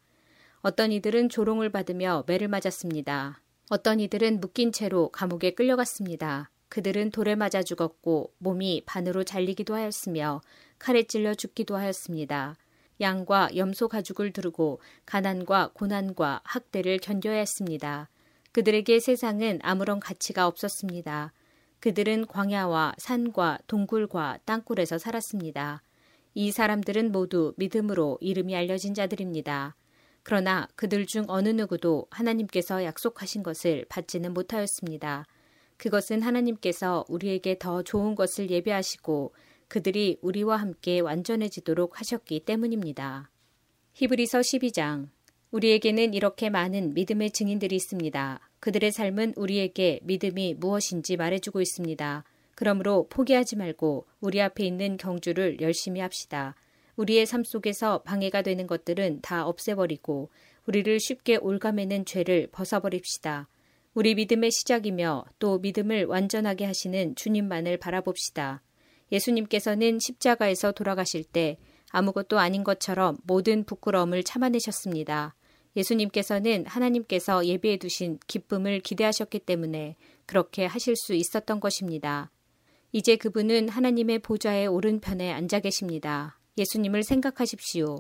어떤 이들은 조롱을 받으며 매를 맞았습니다. 어떤 이들은 묶인 채로 감옥에 끌려갔습니다. 그들은 돌에 맞아 죽었고 몸이 반으로 잘리기도 하였으며 칼에 찔려 죽기도 하였습니다. 양과 염소 가죽을 두르고 가난과 고난과 학대를 견뎌야 했습니다. 그들에게 세상은 아무런 가치가 없었습니다. 그들은 광야와 산과 동굴과 땅굴에서 살았습니다. 이 사람들은 모두 믿음으로 이름이 알려진 자들입니다. 그러나 그들 중 어느 누구도 하나님께서 약속하신 것을 받지는 못하였습니다. 그것은 하나님께서 우리에게 더 좋은 것을 예배하시고 그들이 우리와 함께 완전해지도록 하셨기 때문입니다. 히브리서 12장 우리에게는 이렇게 많은 믿음의 증인들이 있습니다. 그들의 삶은 우리에게 믿음이 무엇인지 말해주고 있습니다. 그러므로 포기하지 말고 우리 앞에 있는 경주를 열심히 합시다. 우리의 삶 속에서 방해가 되는 것들은 다 없애버리고 우리를 쉽게 올가매는 죄를 벗어버립시다. 우리 믿음의 시작이며 또 믿음을 완전하게 하시는 주님만을 바라봅시다. 예수님께서는 십자가에서 돌아가실 때 아무것도 아닌 것처럼 모든 부끄러움을 참아내셨습니다. 예수님께서는 하나님께서 예비해 두신 기쁨을 기대하셨기 때문에 그렇게 하실 수 있었던 것입니다. 이제 그분은 하나님의 보좌의 오른편에 앉아 계십니다. 예수님을 생각하십시오.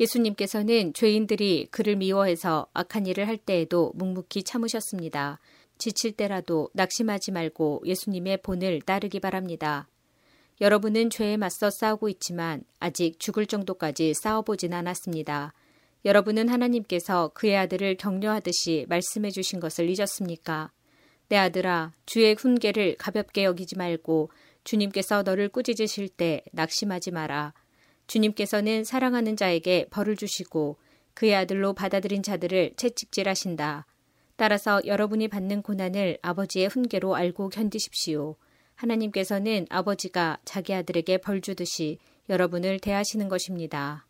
예수님께서는 죄인들이 그를 미워해서 악한 일을 할 때에도 묵묵히 참으셨습니다. 지칠 때라도 낙심하지 말고 예수님의 본을 따르기 바랍니다. 여러분은 죄에 맞서 싸우고 있지만 아직 죽을 정도까지 싸워보진 않았습니다. 여러분은 하나님께서 그의 아들을 격려하듯이 말씀해 주신 것을 잊었습니까? 내 아들아, 주의 훈계를 가볍게 여기지 말고 주님께서 너를 꾸짖으실 때 낙심하지 마라. 주님께서는 사랑하는 자에게 벌을 주시고 그의 아들로 받아들인 자들을 채찍질하신다. 따라서 여러분이 받는 고난을 아버지의 훈계로 알고 견디십시오. 하나님께서는 아버지가 자기 아들에게 벌 주듯이 여러분을 대하시는 것입니다.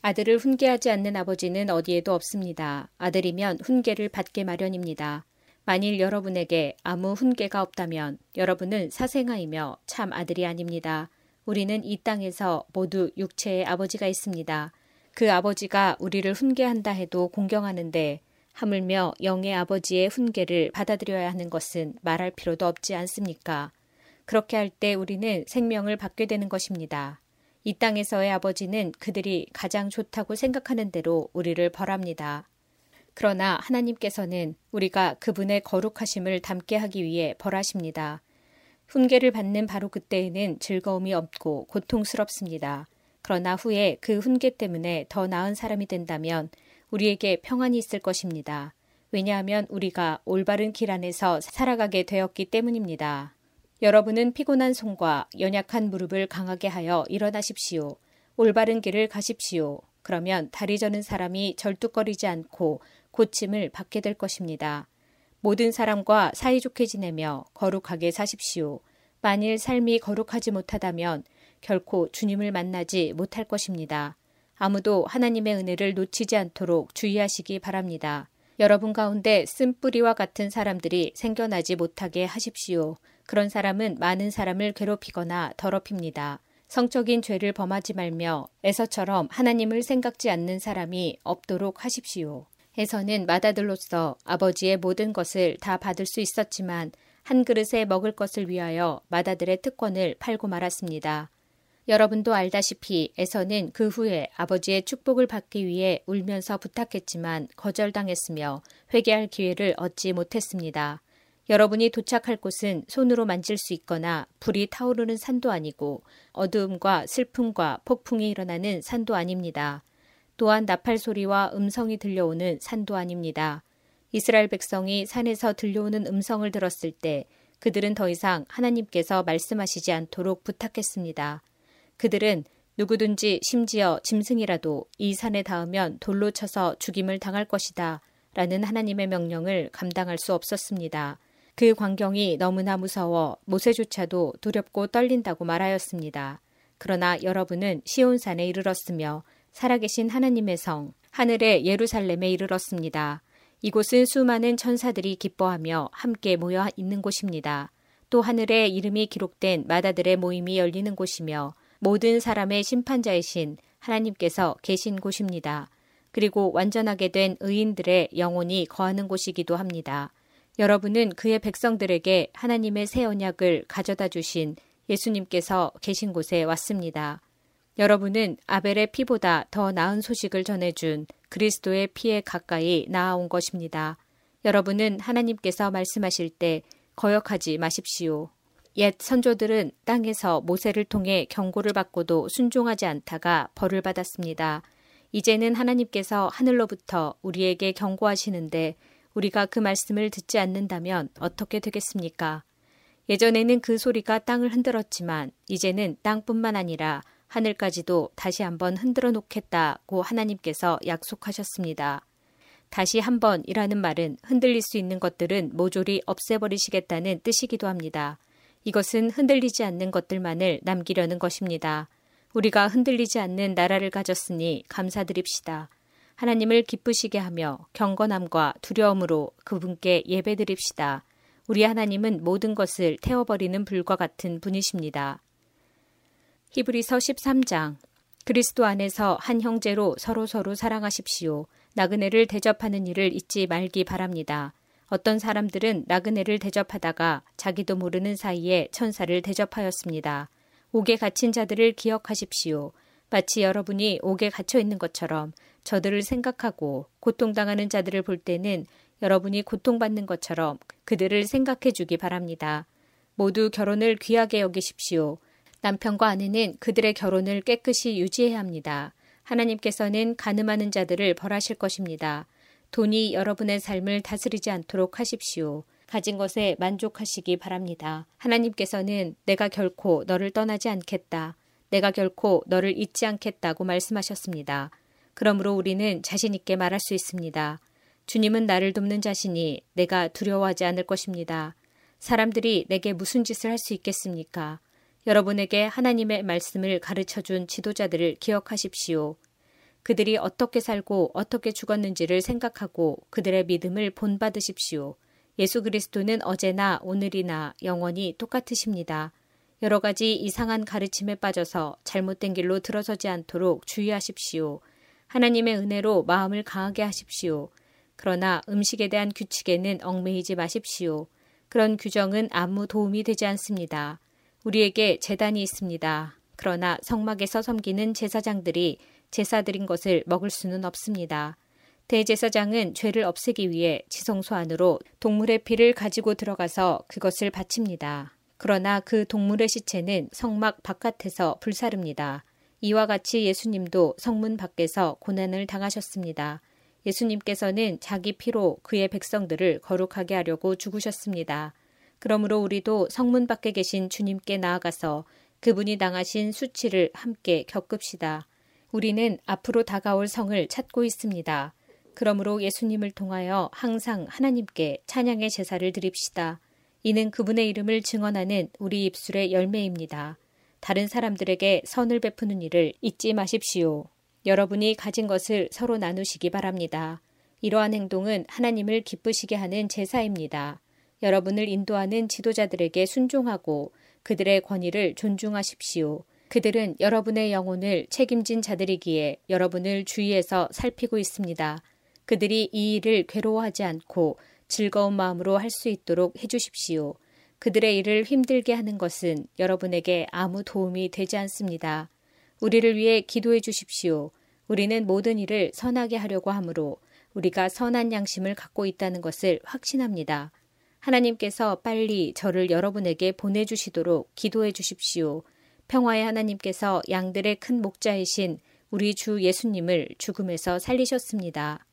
아들을 훈계하지 않는 아버지는 어디에도 없습니다. 아들이면 훈계를 받게 마련입니다. 만일 여러분에게 아무 훈계가 없다면 여러분은 사생아이며 참 아들이 아닙니다. 우리는 이 땅에서 모두 육체의 아버지가 있습니다. 그 아버지가 우리를 훈계한다 해도 공경하는데 하물며 영의 아버지의 훈계를 받아들여야 하는 것은 말할 필요도 없지 않습니까? 그렇게 할 때 우리는 생명을 받게 되는 것입니다. 이 땅에서의 아버지는 그들이 가장 좋다고 생각하는 대로 우리를 벌합니다. 그러나 하나님께서는 우리가 그분의 거룩하심을 담게 하기 위해 벌하십니다. 훈계를 받는 바로 그때에는 즐거움이 없고 고통스럽습니다. 그러나 후에 그 훈계 때문에 더 나은 사람이 된다면 우리에게 평안이 있을 것입니다. 왜냐하면 우리가 올바른 길 안에서 살아가게 되었기 때문입니다. 여러분은 피곤한 손과 연약한 무릎을 강하게 하여 일어나십시오. 올바른 길을 가십시오. 그러면 다리 저는 사람이 절뚝거리지 않고 고침을 받게 될 것입니다. 모든 사람과 사이좋게 지내며 거룩하게 사십시오. 만일 삶이 거룩하지 못하다면 결코 주님을 만나지 못할 것입니다. 아무도 하나님의 은혜를 놓치지 않도록 주의하시기 바랍니다. 여러분 가운데 쓴뿌리와 같은 사람들이 생겨나지 못하게 하십시오. 그런 사람은 많은 사람을 괴롭히거나 더럽힙니다. 성적인 죄를 범하지 말며 에서처럼 하나님을 생각지 않는 사람이 없도록 하십시오. 에서는 마다들로서 아버지의 모든 것을 다 받을 수 있었지만 한 그릇에 먹을 것을 위하여 마다들의 특권을 팔고 말았습니다. 여러분도 알다시피 에서는 그 후에 아버지의 축복을 받기 위해 울면서 부탁했지만 거절당했으며 회개할 기회를 얻지 못했습니다. 여러분이 도착할 곳은 손으로 만질 수 있거나 불이 타오르는 산도 아니고 어두움과 슬픔과 폭풍이 일어나는 산도 아닙니다. 또한 나팔 소리와 음성이 들려오는 산도 아닙니다. 이스라엘 백성이 산에서 들려오는 음성을 들었을 때 그들은 더 이상 하나님께서 말씀하시지 않도록 부탁했습니다. 그들은 누구든지 심지어 짐승이라도 이 산에 닿으면 돌로 쳐서 죽임을 당할 것이다. 라는 하나님의 명령을 감당할 수 없었습니다. 그 광경이 너무나 무서워 모세조차도 두렵고 떨린다고 말하였습니다. 그러나 여러분은 시온산에 이르렀으며 살아계신 하나님의 성, 하늘의 예루살렘에 이르렀습니다. 이곳은 수많은 천사들이 기뻐하며 함께 모여 있는 곳입니다. 또 하늘에 이름이 기록된 마다들의 모임이 열리는 곳이며 모든 사람의 심판자이신 하나님께서 계신 곳입니다. 그리고 완전하게 된 의인들의 영혼이 거하는 곳이기도 합니다. 여러분은 그의 백성들에게 하나님의 새 언약을 가져다 주신 예수님께서 계신 곳에 왔습니다. 여러분은 아벨의 피보다 더 나은 소식을 전해준 그리스도의 피에 가까이 나아온 것입니다. 여러분은 하나님께서 말씀하실 때 거역하지 마십시오. 옛 선조들은 땅에서 모세를 통해 경고를 받고도 순종하지 않다가 벌을 받았습니다. 이제는 하나님께서 하늘로부터 우리에게 경고하시는데 우리가 그 말씀을 듣지 않는다면 어떻게 되겠습니까? 예전에는 그 소리가 땅을 흔들었지만 이제는 땅뿐만 아니라 하늘까지도 다시 한번 흔들어 놓겠다고 하나님께서 약속하셨습니다. 다시 한번이라는 말은 흔들릴 수 있는 것들은 모조리 없애버리시겠다는 뜻이기도 합니다. 이것은 흔들리지 않는 것들만을 남기려는 것입니다. 우리가 흔들리지 않는 나라를 가졌으니 감사드립시다. 하나님을 기쁘시게 하며 경건함과 두려움으로 그분께 예배드립시다. 우리 하나님은 모든 것을 태워버리는 불과 같은 분이십니다. 히브리서 13장 그리스도 안에서 한 형제로 서로 서로 사랑하십시오. 나그네를 대접하는 일을 잊지 말기 바랍니다. 어떤 사람들은 나그네를 대접하다가 자기도 모르는 사이에 천사를 대접하였습니다. 옥에 갇힌 자들을 기억하십시오. 마치 여러분이 옥에 갇혀 있는 것처럼 저들을 생각하고 고통당하는 자들을 볼 때는 여러분이 고통받는 것처럼 그들을 생각해 주기 바랍니다. 모두 결혼을 귀하게 여기십시오. 남편과 아내는 그들의 결혼을 깨끗이 유지해야 합니다. 하나님께서는 가늠하는 자들을 벌하실 것입니다. 돈이 여러분의 삶을 다스리지 않도록 하십시오. 가진 것에 만족하시기 바랍니다. 하나님께서는 내가 결코 너를 떠나지 않겠다. 내가 결코 너를 잊지 않겠다고 말씀하셨습니다. 그러므로 우리는 자신있게 말할 수 있습니다. 주님은 나를 돕는 자신이 내가 두려워하지 않을 것입니다. 사람들이 내게 무슨 짓을 할 수 있겠습니까? 여러분에게 하나님의 말씀을 가르쳐 준 지도자들을 기억하십시오. 그들이 어떻게 살고 어떻게 죽었는지를 생각하고 그들의 믿음을 본받으십시오. 예수 그리스도는 어제나 오늘이나 영원히 똑같으십니다. 여러 가지 이상한 가르침에 빠져서 잘못된 길로 들어서지 않도록 주의하십시오. 하나님의 은혜로 마음을 강하게 하십시오. 그러나 음식에 대한 규칙에는 얽매이지 마십시오. 그런 규정은 아무 도움이 되지 않습니다. 우리에게 재단이 있습니다. 그러나 성막에서 섬기는 제사장들이 제사 드린 것을 먹을 수는 없습니다. 대제사장은 죄를 없애기 위해 지성소 안으로 동물의 피를 가지고 들어가서 그것을 바칩니다. 그러나 그 동물의 시체는 성막 바깥에서 불사릅니다. 이와 같이 예수님도 성문 밖에서 고난을 당하셨습니다. 예수님께서는 자기 피로 그의 백성들을 거룩하게 하려고 죽으셨습니다. 그러므로 우리도 성문 밖에 계신 주님께 나아가서 그분이 당하신 수치를 함께 겪읍시다. 우리는 앞으로 다가올 성을 찾고 있습니다. 그러므로 예수님을 통하여 항상 하나님께 찬양의 제사를 드립시다. 이는 그분의 이름을 증언하는 우리 입술의 열매입니다. 다른 사람들에게 선을 베푸는 일을 잊지 마십시오. 여러분이 가진 것을 서로 나누시기 바랍니다. 이러한 행동은 하나님을 기쁘시게 하는 제사입니다. 여러분을 인도하는 지도자들에게 순종하고 그들의 권위를 존중하십시오. 그들은 여러분의 영혼을 책임진 자들이기에 여러분을 주위에서 살피고 있습니다. 그들이 이 일을 괴로워하지 않고 즐거운 마음으로 할 수 있도록 해주십시오. 그들의 일을 힘들게 하는 것은 여러분에게 아무 도움이 되지 않습니다. 우리를 위해 기도해 주십시오. 우리는 모든 일을 선하게 하려고 하므로 우리가 선한 양심을 갖고 있다는 것을 확신합니다. 하나님께서 빨리 저를 여러분에게 보내주시도록 기도해 주십시오. 평화의 하나님께서 양들의 큰 목자이신 우리 주 예수님을 죽음에서 살리셨습니다.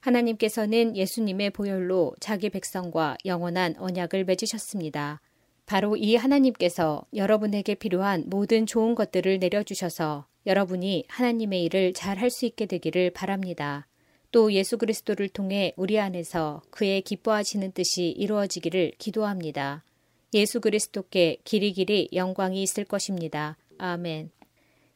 하나님께서는 예수님의 보혈로 자기 백성과 영원한 언약을 맺으셨습니다. 바로 이 하나님께서 여러분에게 필요한 모든 좋은 것들을 내려주셔서 여러분이 하나님의 일을 잘 할 수 있게 되기를 바랍니다. 또 예수 그리스도를 통해 우리 안에서 그의 기뻐하시는 뜻이 이루어지기를 기도합니다. 예수 그리스도께 길이 길이 영광이 있을 것입니다. 아멘.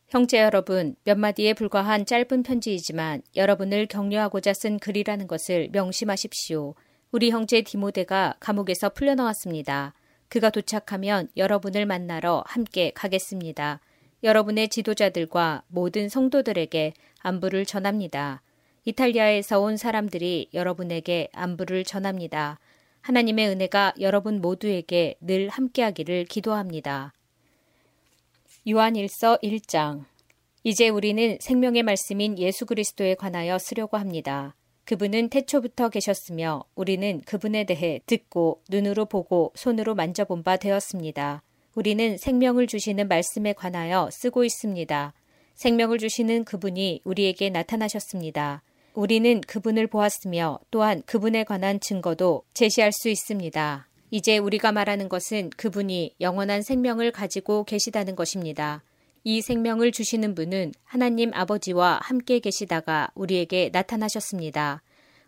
형제 여러분, 몇 마디에 불과한 짧은 편지이지만 여러분을 격려하고자 쓴 글이라는 것을 명심하십시오. 우리 형제 디모데가 감옥에서 풀려나왔습니다. 그가 도착하면 여러분을 만나러 함께 가겠습니다. 여러분의 지도자들과 모든 성도들에게 안부를 전합니다. 이탈리아에서 온 사람들이 여러분에게 안부를 전합니다. 하나님의 은혜가 여러분 모두에게 늘 함께하기를 기도합니다. 요한 1서 1장 이제 우리는 생명의 말씀인 예수 그리스도에 관하여 쓰려고 합니다. 그분은 태초부터 계셨으며 우리는 그분에 대해 듣고 눈으로 보고 손으로 만져본 바 되었습니다. 우리는 생명을 주시는 말씀에 관하여 쓰고 있습니다. 생명을 주시는 그분이 우리에게 나타나셨습니다. 우리는 그분을 보았으며 또한 그분에 관한 증거도 제시할 수 있습니다. 이제 우리가 말하는 것은 그분이 영원한 생명을 가지고 계시다는 것입니다. 이 생명을 주시는 분은 하나님 아버지와 함께 계시다가 우리에게 나타나셨습니다.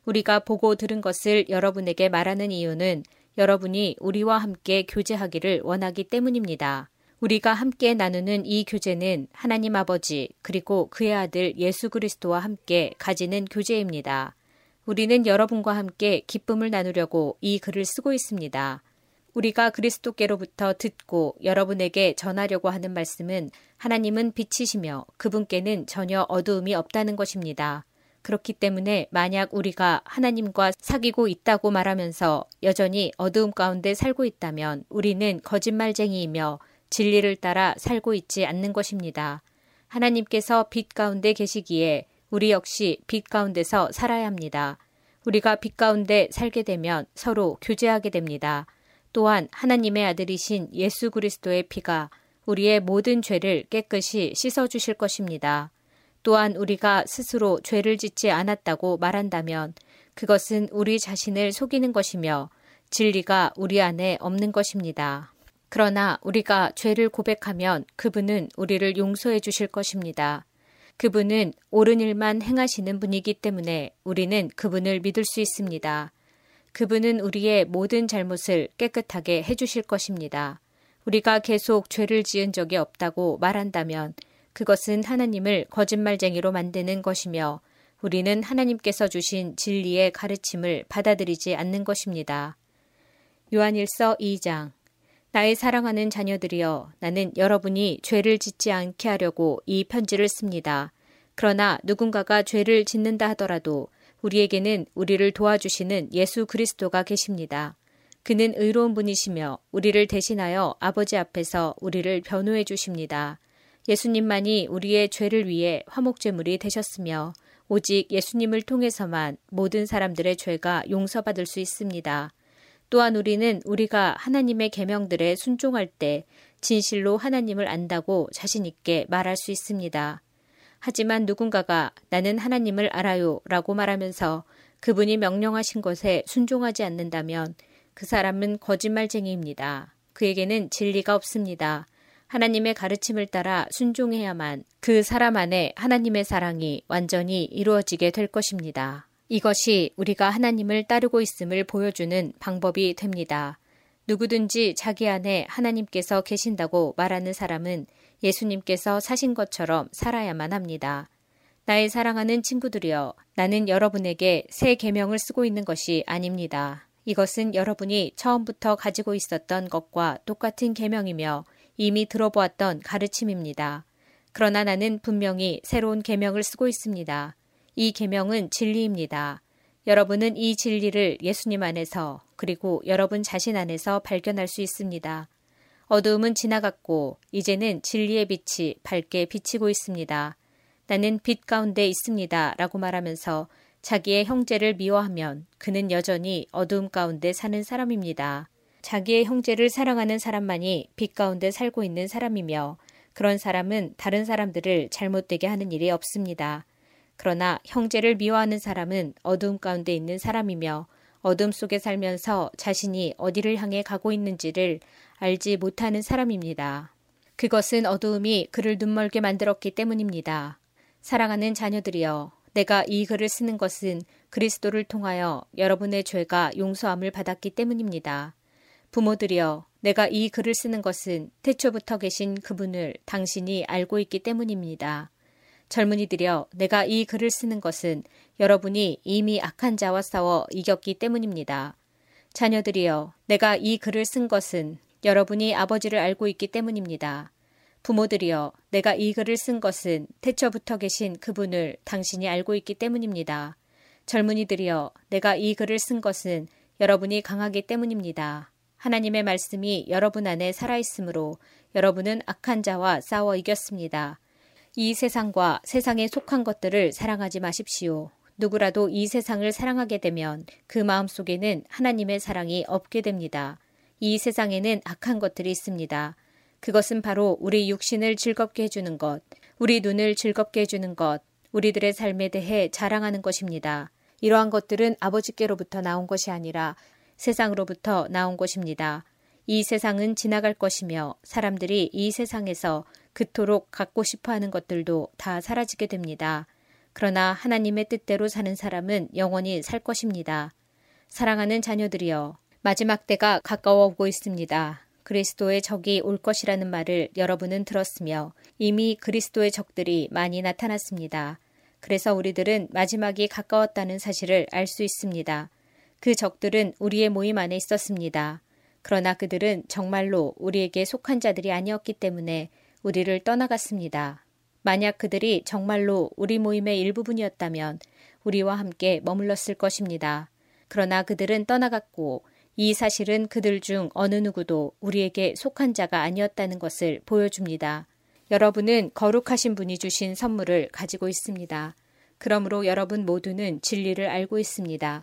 우리가 보고 들은 것을 여러분에게 말하는 이유는 여러분이 우리와 함께 교제하기를 원하기 때문입니다. 우리가 함께 나누는 이 교제는 하나님 아버지 그리고 그의 아들 예수 그리스도와 함께 가지는 교제입니다. 우리는 여러분과 함께 기쁨을 나누려고 이 글을 쓰고 있습니다. 우리가 그리스도께로부터 듣고 여러분에게 전하려고 하는 말씀은 하나님은 빛이시며 그분께는 전혀 어두움이 없다는 것입니다. 그렇기 때문에 만약 우리가 하나님과 사귀고 있다고 말하면서 여전히 어두움 가운데 살고 있다면 우리는 거짓말쟁이이며 진리를 따라 살고 있지 않는 것입니다. 하나님께서 빛 가운데 계시기에 우리 역시 빛 가운데서 살아야 합니다. 우리가 빛 가운데 살게 되면 서로 교제하게 됩니다. 또한 하나님의 아들이신 예수 그리스도의 피가 우리의 모든 죄를 깨끗이 씻어 주실 것입니다. 또한 우리가 스스로 죄를 짓지 않았다고 말한다면 그것은 우리 자신을 속이는 것이며 진리가 우리 안에 없는 것입니다. 그러나 우리가 죄를 고백하면 그분은 우리를 용서해 주실 것입니다. 그분은 옳은 일만 행하시는 분이기 때문에 우리는 그분을 믿을 수 있습니다. 그분은 우리의 모든 잘못을 깨끗하게 해주실 것입니다. 우리가 계속 죄를 지은 적이 없다고 말한다면 그것은 하나님을 거짓말쟁이로 만드는 것이며 우리는 하나님께서 주신 진리의 가르침을 받아들이지 않는 것입니다. 요한일서 2장 나의 사랑하는 자녀들이여 나는 여러분이 죄를 짓지 않게 하려고 이 편지를 씁니다. 그러나 누군가가 죄를 짓는다 하더라도 우리에게는 우리를 도와주시는 예수 그리스도가 계십니다. 그는 의로운 분이시며 우리를 대신하여 아버지 앞에서 우리를 변호해 주십니다. 예수님만이 우리의 죄를 위해 화목제물이 되셨으며 오직 예수님을 통해서만 모든 사람들의 죄가 용서받을 수 있습니다. 또한 우리는 우리가 하나님의 계명들에 순종할 때 진실로 하나님을 안다고 자신 있게 말할 수 있습니다. 하지만 누군가가 나는 하나님을 알아요 라고 말하면서 그분이 명령하신 것에 순종하지 않는다면 그 사람은 거짓말쟁이입니다. 그에게는 진리가 없습니다. 하나님의 가르침을 따라 순종해야만 그 사람 안에 하나님의 사랑이 완전히 이루어지게 될 것입니다. 이것이 우리가 하나님을 따르고 있음을 보여주는 방법이 됩니다. 누구든지 자기 안에 하나님께서 계신다고 말하는 사람은 예수님께서 사신 것처럼 살아야만 합니다. 나의 사랑하는 친구들이여, 나는 여러분에게 새 계명을 쓰고 있는 것이 아닙니다. 이것은 여러분이 처음부터 가지고 있었던 것과 똑같은 계명이며 이미 들어보았던 가르침입니다. 그러나 나는 분명히 새로운 계명을 쓰고 있습니다. 이 계명은 진리입니다. 여러분은 이 진리를 예수님 안에서 그리고 여러분 자신 안에서 발견할 수 있습니다. 어두움은 지나갔고 이제는 진리의 빛이 밝게 비치고 있습니다. 나는 빛 가운데 있습니다. 라고 말하면서 자기의 형제를 미워하면 그는 여전히 어두움 가운데 사는 사람입니다. 자기의 형제를 사랑하는 사람만이 빛 가운데 살고 있는 사람이며 그런 사람은 다른 사람들을 잘못되게 하는 일이 없습니다. 그러나 형제를 미워하는 사람은 어둠 가운데 있는 사람이며 어둠 속에 살면서 자신이 어디를 향해 가고 있는지를 알지 못하는 사람입니다. 그것은 어두움이 그를 눈멀게 만들었기 때문입니다. 사랑하는 자녀들이여, 내가 이 글을 쓰는 것은 그리스도를 통하여 여러분의 죄가 용서함을 받았기 때문입니다. 부모들이여, 내가 이 글을 쓰는 것은 태초부터 계신 그분을 당신이 알고 있기 때문입니다. 젊은이들이여 내가 이 글을 쓰는 것은 여러분이 이미 악한 자와 싸워 이겼기 때문입니다. 자녀들이여 내가 이 글을 쓴 것은 여러분이 아버지를 알고 있기 때문입니다. 부모들이여 내가 이 글을 쓴 것은 태초부터 계신 그분을 당신이 알고 있기 때문입니다. 젊은이들이여 내가 이 글을 쓴 것은 여러분이 강하기 때문입니다. 하나님의 말씀이 여러분 안에 살아있으므로 여러분은 악한 자와 싸워 이겼습니다. 이 세상과 세상에 속한 것들을 사랑하지 마십시오. 누구라도 이 세상을 사랑하게 되면 그 마음 속에는 하나님의 사랑이 없게 됩니다. 이 세상에는 악한 것들이 있습니다. 그것은 바로 우리 육신을 즐겁게 해주는 것, 우리 눈을 즐겁게 해주는 것, 우리들의 삶에 대해 자랑하는 것입니다. 이러한 것들은 아버지께로부터 나온 것이 아니라 세상으로부터 나온 것입니다. 이 세상은 지나갈 것이며 사람들이 이 세상에서 그토록 갖고 싶어 하는 것들도 다 사라지게 됩니다. 그러나 하나님의 뜻대로 사는 사람은 영원히 살 것입니다. 사랑하는 자녀들이여, 마지막 때가 가까워 오고 있습니다. 그리스도의 적이 올 것이라는 말을 여러분은 들었으며 이미 그리스도의 적들이 많이 나타났습니다. 그래서 우리들은 마지막이 가까웠다는 사실을 알 수 있습니다. 그 적들은 우리의 모임 안에 있었습니다. 그러나 그들은 정말로 우리에게 속한 자들이 아니었기 때문에 우리를 떠나갔습니다. 만약 그들이 정말로 우리 모임의 일부분이었다면 우리와 함께 머물렀을 것입니다. 그러나 그들은 떠나갔고 이 사실은 그들 중 어느 누구도 우리에게 속한 자가 아니었다는 것을 보여줍니다. 여러분은 거룩하신 분이 주신 선물을 가지고 있습니다. 그러므로 여러분 모두는 진리를 알고 있습니다.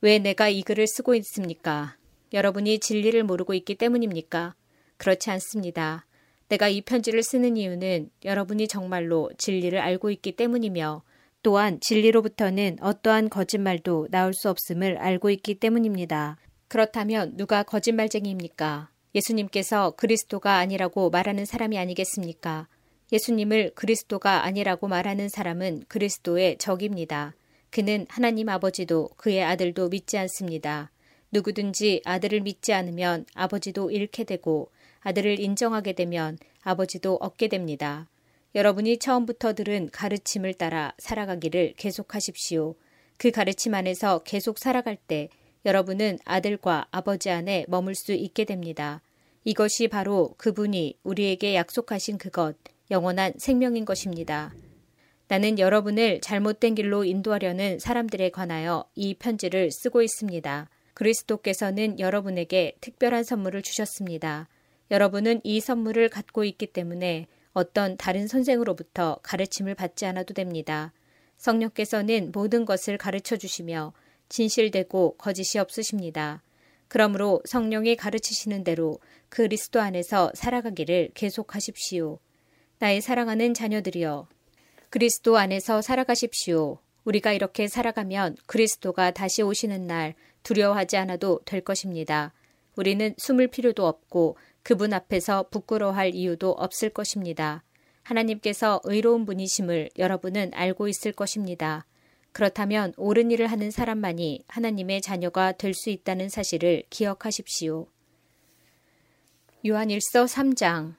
왜 내가 이 글을 쓰고 있습니까? 여러분이 진리를 모르고 있기 때문입니까? 그렇지 않습니다. 내가 이 편지를 쓰는 이유는 여러분이 정말로 진리를 알고 있기 때문이며 또한 진리로부터는 어떠한 거짓말도 나올 수 없음을 알고 있기 때문입니다. 그렇다면 누가 거짓말쟁이입니까? 예수님께서 그리스도가 아니라고 말하는 사람이 아니겠습니까? 예수님을 그리스도가 아니라고 말하는 사람은 그리스도의 적입니다. 그는 하나님 아버지도 그의 아들도 믿지 않습니다. 누구든지 아들을 믿지 않으면 아버지도 잃게 되고 아들을 인정하게 되면 아버지도 얻게 됩니다. 여러분이 처음부터 들은 가르침을 따라 살아가기를 계속하십시오. 그 가르침 안에서 계속 살아갈 때 여러분은 아들과 아버지 안에 머물 수 있게 됩니다. 이것이 바로 그분이 우리에게 약속하신 그것, 영원한 생명인 것입니다. 나는 여러분을 잘못된 길로 인도하려는 사람들에 관하여 이 편지를 쓰고 있습니다. 그리스도께서는 여러분에게 특별한 선물을 주셨습니다. 여러분은 이 선물을 갖고 있기 때문에 어떤 다른 선생으로부터 가르침을 받지 않아도 됩니다. 성령께서는 모든 것을 가르쳐 주시며 진실되고 거짓이 없으십니다. 그러므로 성령이 가르치시는 대로 그리스도 안에서 살아가기를 계속하십시오. 나의 사랑하는 자녀들이여. 그리스도 안에서 살아가십시오. 우리가 이렇게 살아가면 그리스도가 다시 오시는 날 두려워하지 않아도 될 것입니다. 우리는 숨을 필요도 없고 그분 앞에서 부끄러워할 이유도 없을 것입니다. 하나님께서 의로운 분이심을 여러분은 알고 있을 것입니다. 그렇다면 옳은 일을 하는 사람만이 하나님의 자녀가 될 수 있다는 사실을 기억하십시오. 요한일서 3장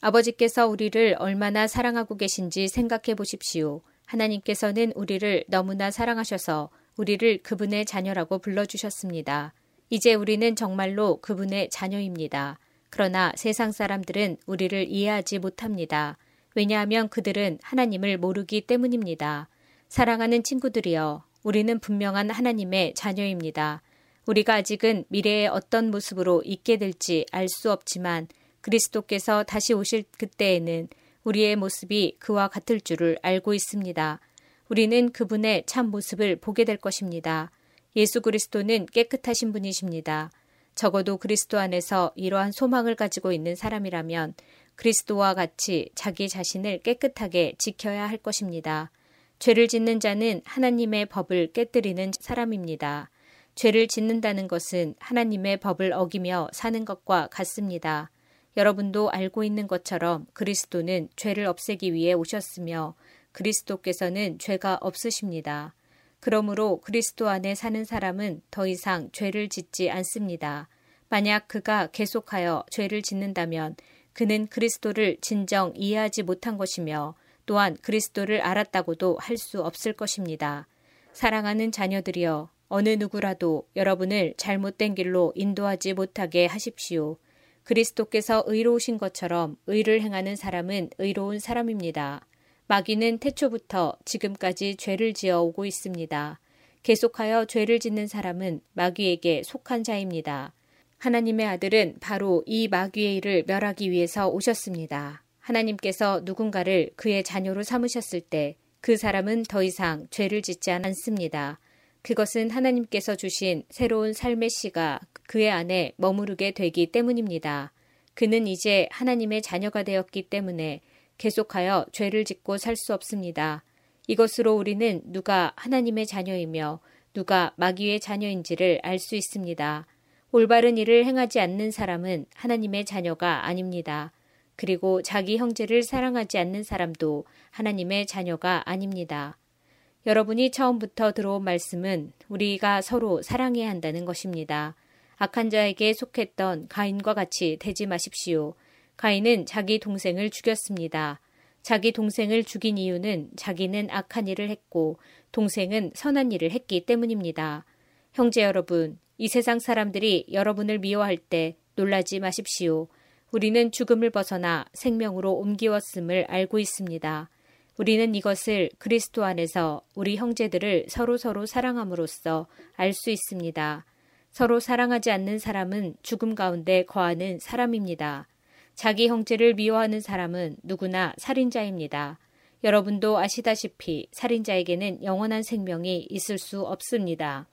아버지께서 우리를 얼마나 사랑하고 계신지 생각해 보십시오. 하나님께서는 우리를 너무나 사랑하셔서 우리를 그분의 자녀라고 불러주셨습니다. 이제 우리는 정말로 그분의 자녀입니다. 그러나 세상 사람들은 우리를 이해하지 못합니다. 왜냐하면 그들은 하나님을 모르기 때문입니다. 사랑하는 친구들이여, 우리는 분명한 하나님의 자녀입니다. 우리가 아직은 미래의 어떤 모습으로 있게 될지 알 수 없지만 그리스도께서 다시 오실 그때에는 우리의 모습이 그와 같을 줄을 알고 있습니다. 우리는 그분의 참 모습을 보게 될 것입니다. 예수 그리스도는 깨끗하신 분이십니다. 적어도 그리스도 안에서 이러한 소망을 가지고 있는 사람이라면 그리스도와 같이 자기 자신을 깨끗하게 지켜야 할 것입니다. 죄를 짓는 자는 하나님의 법을 깨뜨리는 사람입니다. 죄를 짓는다는 것은 하나님의 법을 어기며 사는 것과 같습니다. 여러분도 알고 있는 것처럼 그리스도는 죄를 없애기 위해 오셨으며 그리스도께서는 죄가 없으십니다. 그러므로 그리스도 안에 사는 사람은 더 이상 죄를 짓지 않습니다. 만약 그가 계속하여 죄를 짓는다면 그는 그리스도를 진정 이해하지 못한 것이며 또한 그리스도를 알았다고도 할 수 없을 것입니다. 사랑하는 자녀들이여 어느 누구라도 여러분을 잘못된 길로 인도하지 못하게 하십시오. 그리스도께서 의로우신 것처럼 의를 행하는 사람은 의로운 사람입니다. 마귀는 태초부터 지금까지 죄를 지어 오고 있습니다. 계속하여 죄를 짓는 사람은 마귀에게 속한 자입니다. 하나님의 아들은 바로 이 마귀의 일을 멸하기 위해서 오셨습니다. 하나님께서 누군가를 그의 자녀로 삼으셨을 때 그 사람은 더 이상 죄를 짓지 않습니다. 그것은 하나님께서 주신 새로운 삶의 씨가 그의 안에 머무르게 되기 때문입니다. 그는 이제 하나님의 자녀가 되었기 때문에 계속하여 죄를 짓고 살 수 없습니다. 이것으로 우리는 누가 하나님의 자녀이며 누가 마귀의 자녀인지를 알 수 있습니다. 올바른 일을 행하지 않는 사람은 하나님의 자녀가 아닙니다. 그리고 자기 형제를 사랑하지 않는 사람도 하나님의 자녀가 아닙니다. 여러분이 처음부터 들어온 말씀은 우리가 서로 사랑해야 한다는 것입니다. 악한 자에게 속했던 가인과 같이 되지 마십시오. 가인은 자기 동생을 죽였습니다. 자기 동생을 죽인 이유는 자기는 악한 일을 했고 동생은 선한 일을 했기 때문입니다. 형제 여러분, 이 세상 사람들이 여러분을 미워할 때 놀라지 마십시오. 우리는 죽음을 벗어나 생명으로 옮기웠음을 알고 있습니다. 우리는 이것을 그리스도 안에서 우리 형제들을 서로서로 사랑함으로써 알 수 있습니다. 서로 사랑하지 않는 사람은 죽음 가운데 거하는 사람입니다. 자기 형제를 미워하는 사람은 누구나 살인자입니다. 여러분도 아시다시피 살인자에게는 영원한 생명이 있을 수 없습니다.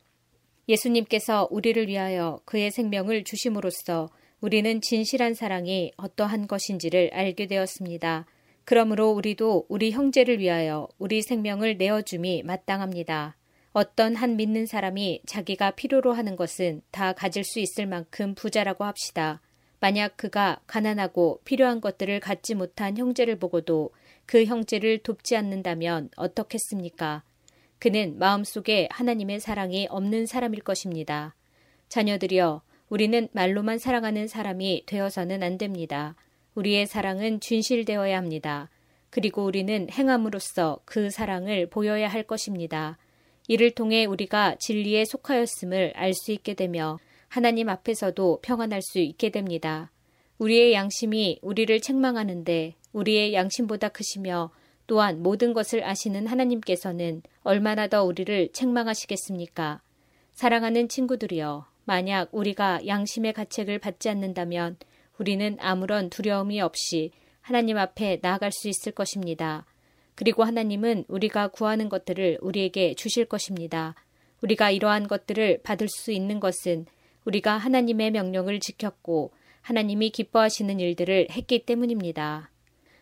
예수님께서 우리를 위하여 그의 생명을 주심으로써 우리는 진실한 사랑이 어떠한 것인지를 알게 되었습니다. 그러므로 우리도 우리 형제를 위하여 우리 생명을 내어줌이 마땅합니다. 어떤 한 믿는 사람이 자기가 필요로 하는 것은 다 가질 수 있을 만큼 부자라고 합시다. 만약 그가 가난하고 필요한 것들을 갖지 못한 형제를 보고도 그 형제를 돕지 않는다면 어떻겠습니까? 그는 마음속에 하나님의 사랑이 없는 사람일 것입니다. 자녀들이여, 우리는 말로만 사랑하는 사람이 되어서는 안 됩니다. 우리의 사랑은 진실되어야 합니다. 그리고 우리는 행함으로써 그 사랑을 보여야 할 것입니다. 이를 통해 우리가 진리에 속하였음을 알 수 있게 되며 하나님 앞에서도 평안할 수 있게 됩니다. 우리의 양심이 우리를 책망하는데 우리의 양심보다 크시며 또한 모든 것을 아시는 하나님께서는 얼마나 더 우리를 책망하시겠습니까? 사랑하는 친구들이여, 만약 우리가 양심의 가책을 받지 않는다면 우리는 아무런 두려움이 없이 하나님 앞에 나아갈 수 있을 것입니다. 그리고 하나님은 우리가 구하는 것들을 우리에게 주실 것입니다. 우리가 이러한 것들을 받을 수 있는 것은 우리가 하나님의 명령을 지켰고 하나님이 기뻐하시는 일들을 했기 때문입니다.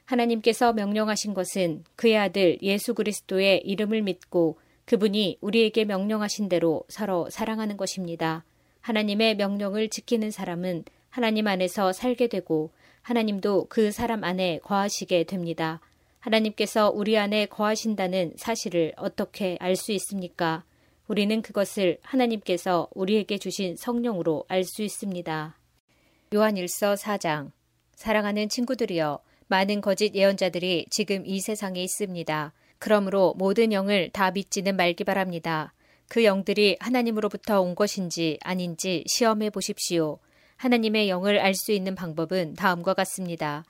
하나님께서 명령하신 것은 그의 아들 예수 그리스도의 이름을 믿고 그분이 우리에게 명령하신 대로 서로 사랑하는 것입니다. 하나님의 명령을 지키는 사람은 하나님 안에서 살게 되고 하나님도 그 사람 안에 거하시게 됩니다. 하나님께서 우리 안에 거하신다는 사실을 어떻게 알 수 있습니까? 우리는 그것을 하나님께서 우리에게 주신 성령으로 알 수 있습니다. 요한일서 4장 사랑하는 친구들이여 많은 거짓 예언자들이 지금 이 세상에 있습니다. 그러므로 모든 영을 다 믿지는 말기 바랍니다. 그 영들이 하나님으로부터 온 것인지 아닌지 시험해 보십시오. 하나님의 영을 알 수 있는 방법은 다음과 같습니다.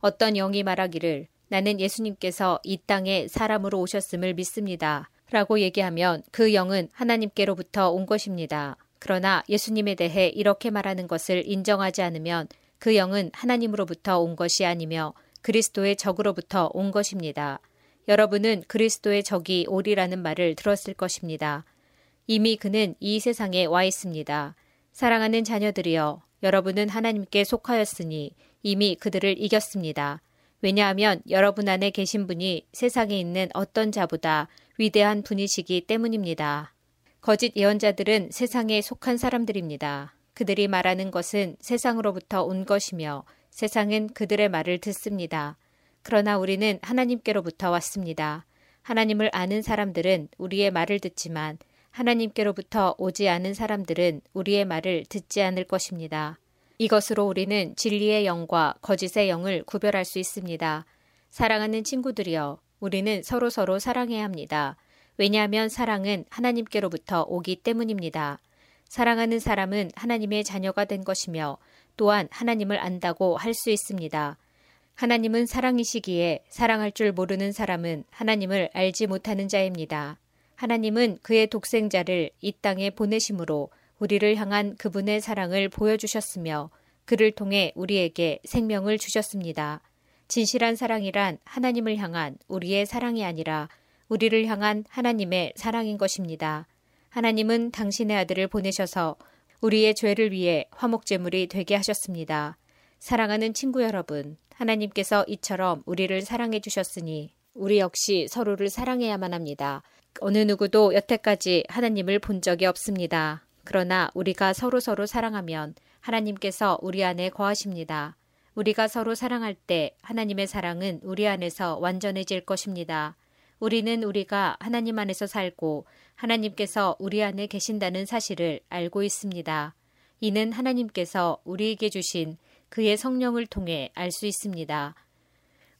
어떤 영이 말하기를 나는 예수님께서 이 땅에 사람으로 오셨음을 믿습니다. 라고 얘기하면 그 영은 하나님께로부터 온 것입니다. 그러나 예수님에 대해 이렇게 말하는 것을 인정하지 않으면 그 영은 하나님으로부터 온 것이 아니며 그리스도의 적으로부터 온 것입니다. 여러분은 그리스도의 적이 오리라는 말을 들었을 것입니다. 이미 그는 이 세상에 와 있습니다. 사랑하는 자녀들이여, 여러분은 하나님께 속하였으니 이미 그들을 이겼습니다. 왜냐하면 여러분 안에 계신 분이 세상에 있는 어떤 자보다 위대한 분이시기 때문입니다. 거짓 예언자들은 세상에 속한 사람들입니다. 그들이 말하는 것은 세상으로부터 온 것이며 세상은 그들의 말을 듣습니다. 그러나 우리는 하나님께로부터 왔습니다. 하나님을 아는 사람들은 우리의 말을 듣지만 하나님께로부터 오지 않은 사람들은 우리의 말을 듣지 않을 것입니다. 이것으로 우리는 진리의 영과 거짓의 영을 구별할 수 있습니다. 사랑하는 친구들이여, 우리는 서로 서로 사랑해야 합니다. 왜냐하면 사랑은 하나님께로부터 오기 때문입니다. 사랑하는 사람은 하나님의 자녀가 된 것이며 또한 하나님을 안다고 할 수 있습니다. 하나님은 사랑이시기에 사랑할 줄 모르는 사람은 하나님을 알지 못하는 자입니다. 하나님은 그의 독생자를 이 땅에 보내심으로 우리를 향한 그분의 사랑을 보여주셨으며 그를 통해 우리에게 생명을 주셨습니다. 진실한 사랑이란 하나님을 향한 우리의 사랑이 아니라 우리를 향한 하나님의 사랑인 것입니다. 하나님은 당신의 아들을 보내셔서 우리의 죄를 위해 화목제물이 되게 하셨습니다. 사랑하는 친구 여러분, 하나님께서 이처럼 우리를 사랑해 주셨으니 우리 역시 서로를 사랑해야만 합니다. 어느 누구도 여태까지 하나님을 본 적이 없습니다. 그러나 우리가 서로 서로 사랑하면 하나님께서 우리 안에 거하십니다. 우리가 서로 사랑할 때 하나님의 사랑은 우리 안에서 완전해질 것입니다. 우리는 우리가 하나님 안에서 살고 하나님께서 우리 안에 계신다는 사실을 알고 있습니다. 이는 하나님께서 우리에게 주신 그의 성령을 통해 알 수 있습니다.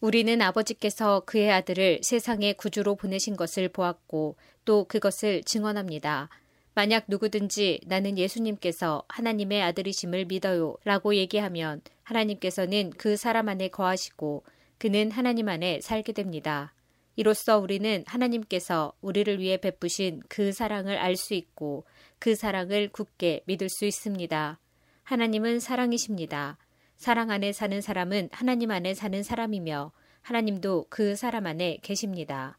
우리는 아버지께서 그의 아들을 세상의 구주로 보내신 것을 보았고 또 그것을 증언합니다. 만약 누구든지 나는 예수님께서 하나님의 아들이심을 믿어요 라고 얘기하면 하나님께서는 그 사람 안에 거하시고 그는 하나님 안에 살게 됩니다. 이로써 우리는 하나님께서 우리를 위해 베푸신 그 사랑을 알 수 있고 그 사랑을 굳게 믿을 수 있습니다. 하나님은 사랑이십니다. 사랑 안에 사는 사람은 하나님 안에 사는 사람이며 하나님도 그 사람 안에 계십니다.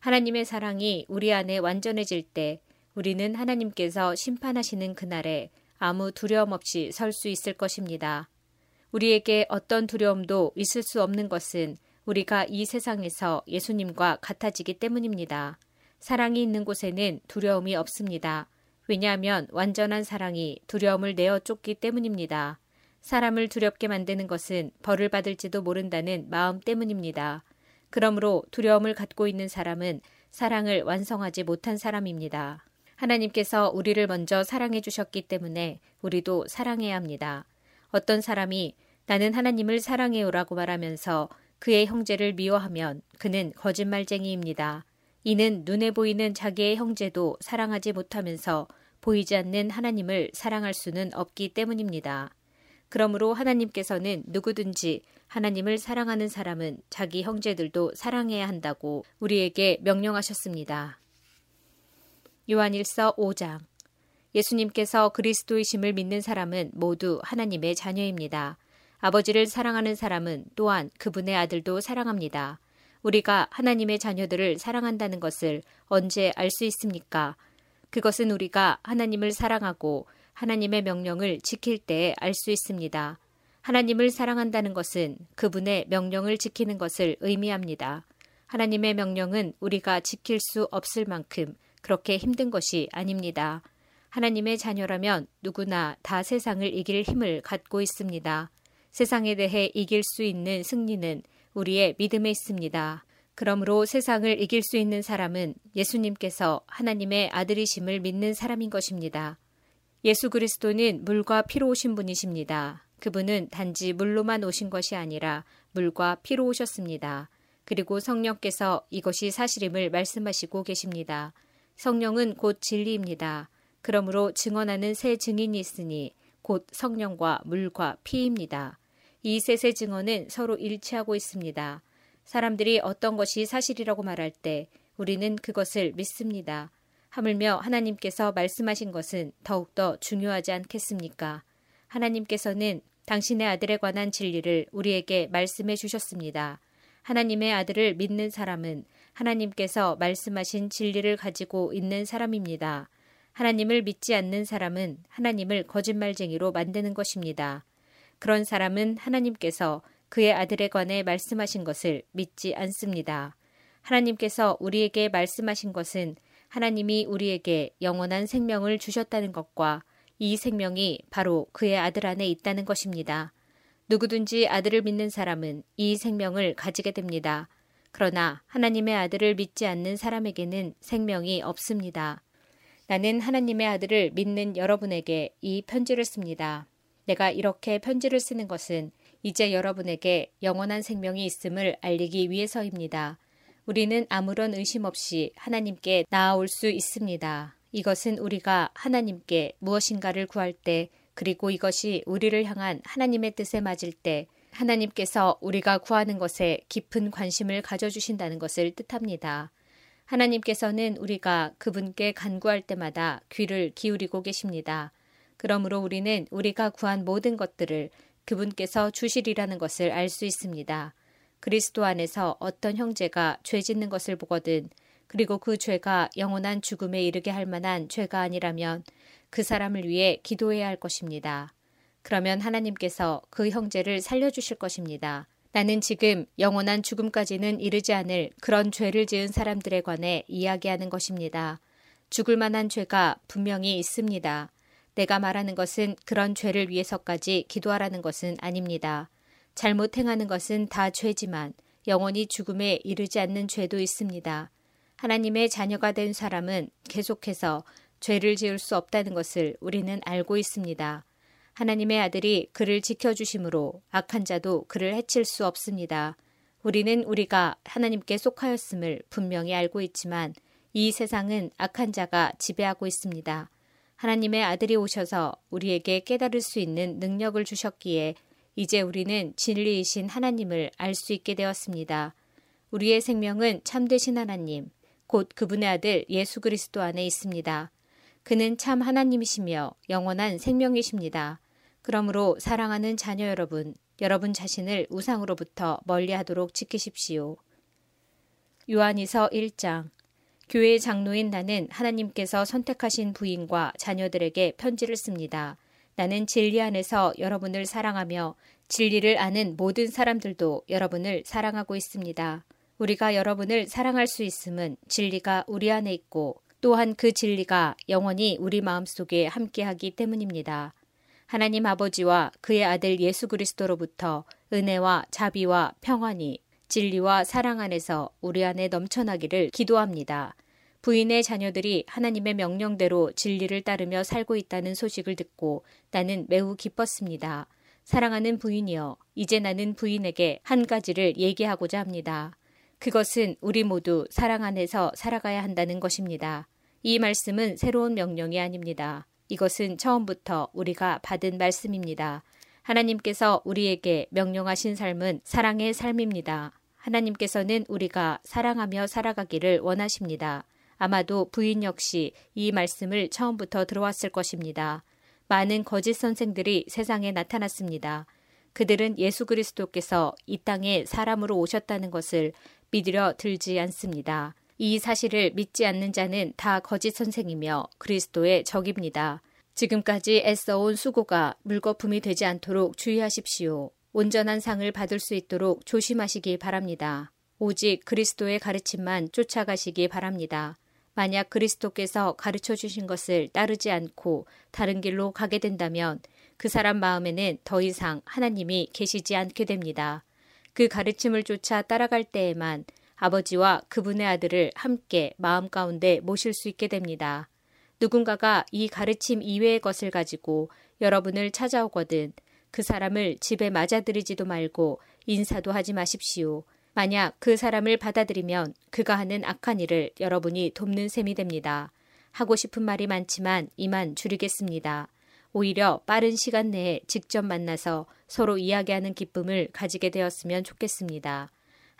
하나님의 사랑이 우리 안에 완전해질 때 우리는 하나님께서 심판하시는 그날에 아무 두려움 없이 설 수 있을 것입니다. 우리에게 어떤 두려움도 있을 수 없는 것은 우리가 이 세상에서 예수님과 같아지기 때문입니다. 사랑이 있는 곳에는 두려움이 없습니다. 왜냐하면 완전한 사랑이 두려움을 내어 쫓기 때문입니다. 사람을 두렵게 만드는 것은 벌을 받을지도 모른다는 마음 때문입니다. 그러므로 두려움을 갖고 있는 사람은 사랑을 완성하지 못한 사람입니다. 하나님께서 우리를 먼저 사랑해 주셨기 때문에 우리도 사랑해야 합니다. 어떤 사람이 나는 하나님을 사랑해요라고 말하면서 그의 형제를 미워하면 그는 거짓말쟁이입니다. 이는 눈에 보이는 자기의 형제도 사랑하지 못하면서 보이지 않는 하나님을 사랑할 수는 없기 때문입니다. 그러므로 하나님께서는 누구든지 하나님을 사랑하는 사람은 자기 형제들도 사랑해야 한다고 우리에게 명령하셨습니다. 요한일서 5장 예수님께서 그리스도이심을 믿는 사람은 모두 하나님의 자녀입니다. 아버지를 사랑하는 사람은 또한 그분의 아들도 사랑합니다. 우리가 하나님의 자녀들을 사랑한다는 것을 언제 알 수 있습니까? 그것은 우리가 하나님을 사랑하고 하나님의 명령을 지킬 때에 알수 있습니다. 하나님을 사랑한다는 것은 그분의 명령을 지키는 것을 의미합니다. 하나님의 명령은 우리가 지킬 수 없을 만큼 그렇게 힘든 것이 아닙니다. 하나님의 자녀라면 누구나 다 세상을 이길 힘을 갖고 있습니다. 세상에 대해 이길 수 있는 승리는 우리의 믿음에 있습니다. 그러므로 세상을 이길 수 있는 사람은 예수님께서 하나님의 아들이심을 믿는 사람인 것입니다. 예수 그리스도는 물과 피로 오신 분이십니다. 그분은 단지 물로만 오신 것이 아니라 물과 피로 오셨습니다. 그리고 성령께서 이것이 사실임을 말씀하시고 계십니다. 성령은 곧 진리입니다. 그러므로 증언하는 새 증인이 있으니 곧 성령과 물과 피입니다. 이 셋의 증언은 서로 일치하고 있습니다. 사람들이 어떤 것이 사실이라고 말할 때 우리는 그것을 믿습니다. 하물며 하나님께서 말씀하신 것은 더욱더 중요하지 않겠습니까? 하나님께서는 당신의 아들에 관한 진리를 우리에게 말씀해 주셨습니다. 하나님의 아들을 믿는 사람은 하나님께서 말씀하신 진리를 가지고 있는 사람입니다. 하나님을 믿지 않는 사람은 하나님을 거짓말쟁이로 만드는 것입니다. 그런 사람은 하나님께서 그의 아들에 관해 말씀하신 것을 믿지 않습니다. 하나님께서 우리에게 말씀하신 것은 하나님이 우리에게 영원한 생명을 주셨다는 것과 이 생명이 바로 그의 아들 안에 있다는 것입니다. 누구든지 아들을 믿는 사람은 이 생명을 가지게 됩니다. 그러나 하나님의 아들을 믿지 않는 사람에게는 생명이 없습니다. 나는 하나님의 아들을 믿는 여러분에게 이 편지를 씁니다. 내가 이렇게 편지를 쓰는 것은 이제 여러분에게 영원한 생명이 있음을 알리기 위해서입니다. 우리는 아무런 의심 없이 하나님께 나아올 수 있습니다. 이것은 우리가 하나님께 무엇인가를 구할 때 그리고 이것이 우리를 향한 하나님의 뜻에 맞을 때 하나님께서 우리가 구하는 것에 깊은 관심을 가져주신다는 것을 뜻합니다. 하나님께서는 우리가 그분께 간구할 때마다 귀를 기울이고 계십니다. 그러므로 우리는 우리가 구한 모든 것들을 그분께서 주시리라는 것을 알 수 있습니다. 그리스도 안에서 어떤 형제가 죄 짓는 것을 보거든 그리고 그 죄가 영원한 죽음에 이르게 할 만한 죄가 아니라면 그 사람을 위해 기도해야 할 것입니다. 그러면 하나님께서 그 형제를 살려주실 것입니다. 나는 지금 영원한 죽음까지는 이르지 않을 그런 죄를 지은 사람들에 관해 이야기하는 것입니다. 죽을 만한 죄가 분명히 있습니다. 내가 말하는 것은 그런 죄를 위해서까지 기도하라는 것은 아닙니다. 잘못 행하는 것은 다 죄지만 영원히 죽음에 이르지 않는 죄도 있습니다. 하나님의 자녀가 된 사람은 계속해서 죄를 지을 수 없다는 것을 우리는 알고 있습니다. 하나님의 아들이 그를 지켜주심으로 악한 자도 그를 해칠 수 없습니다. 우리는 우리가 하나님께 속하였음을 분명히 알고 있지만 이 세상은 악한 자가 지배하고 있습니다. 하나님의 아들이 오셔서 우리에게 깨달을 수 있는 능력을 주셨기에 이제 우리는 진리이신 하나님을 알 수 있게 되었습니다. 우리의 생명은 참되신 하나님, 곧 그분의 아들 예수 그리스도 안에 있습니다. 그는 참 하나님이시며 영원한 생명이십니다. 그러므로 사랑하는 자녀 여러분, 여러분 자신을 우상으로부터 멀리 하도록 지키십시오. 요한이서 1장 교회 장로인 나는 하나님께서 선택하신 부인과 자녀들에게 편지를 씁니다. 나는 진리 안에서 여러분을 사랑하며 진리를 아는 모든 사람들도 여러분을 사랑하고 있습니다. 우리가 여러분을 사랑할 수 있음은 진리가 우리 안에 있고 또한 그 진리가 영원히 우리 마음속에 함께하기 때문입니다. 하나님 아버지와 그의 아들 예수 그리스도로부터 은혜와 자비와 평안이 진리와 사랑 안에서 우리 안에 넘쳐나기를 기도합니다. 부인의 자녀들이 하나님의 명령대로 진리를 따르며 살고 있다는 소식을 듣고 나는 매우 기뻤습니다. 사랑하는 부인이여, 이제 나는 부인에게 한 가지를 얘기하고자 합니다. 그것은 우리 모두 사랑 안에서 살아가야 한다는 것입니다. 이 말씀은 새로운 명령이 아닙니다. 이것은 처음부터 우리가 받은 말씀입니다. 하나님께서 우리에게 명령하신 삶은 사랑의 삶입니다. 하나님께서는 우리가 사랑하며 살아가기를 원하십니다. 아마도 부인 역시 이 말씀을 처음부터 들어왔을 것입니다. 많은 거짓 선생들이 세상에 나타났습니다. 그들은 예수 그리스도께서 이 땅에 사람으로 오셨다는 것을 믿으려 들지 않습니다. 이 사실을 믿지 않는 자는 다 거짓 선생이며 그리스도의 적입니다. 지금까지 애써온 수고가 물거품이 되지 않도록 주의하십시오. 온전한 상을 받을 수 있도록 조심하시기 바랍니다. 오직 그리스도의 가르침만 쫓아가시기 바랍니다. 만약 그리스도께서 가르쳐 주신 것을 따르지 않고 다른 길로 가게 된다면 그 사람 마음에는 더 이상 하나님이 계시지 않게 됩니다. 그 가르침을 쫓아 따라갈 때에만 아버지와 그분의 아들을 함께 마음 가운데 모실 수 있게 됩니다. 누군가가 이 가르침 이외의 것을 가지고 여러분을 찾아오거든 그 사람을 집에 맞아들이지도 말고 인사도 하지 마십시오. 만약 그 사람을 받아들이면 그가 하는 악한 일을 여러분이 돕는 셈이 됩니다. 하고 싶은 말이 많지만 이만 줄이겠습니다. 오히려 빠른 시간 내에 직접 만나서 서로 이야기하는 기쁨을 가지게 되었으면 좋겠습니다.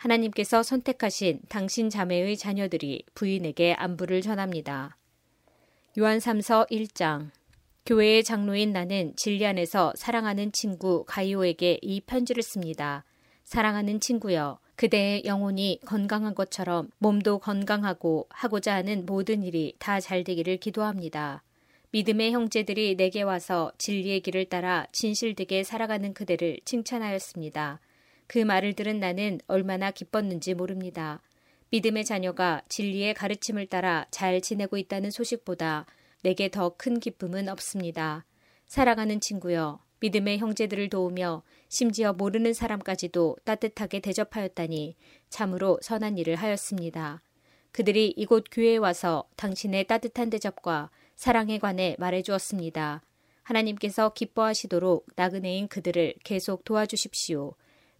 하나님께서 선택하신 당신 자매의 자녀들이 부인에게 안부를 전합니다. 요한 3서 1장 교회의 장로인 나는 진리 안에서 사랑하는 친구 가이오에게 이 편지를 씁니다. 사랑하는 친구여, 그대의 영혼이 건강한 것처럼 몸도 건강하고 하고자 하는 모든 일이 다 잘 되기를 기도합니다. 믿음의 형제들이 내게 와서 진리의 길을 따라 진실되게 살아가는 그대를 칭찬하였습니다. 그 말을 들은 나는 얼마나 기뻤는지 모릅니다. 믿음의 자녀가 진리의 가르침을 따라 잘 지내고 있다는 소식보다 내게 더 큰 기쁨은 없습니다. 사랑하는 친구여, 믿음의 형제들을 도우며 심지어 모르는 사람까지도 따뜻하게 대접하였다니 참으로 선한 일을 하였습니다. 그들이 이곳 교회에 와서 당신의 따뜻한 대접과 사랑에 관해 말해 주었습니다. 하나님께서 기뻐하시도록 나그네인 그들을 계속 도와주십시오.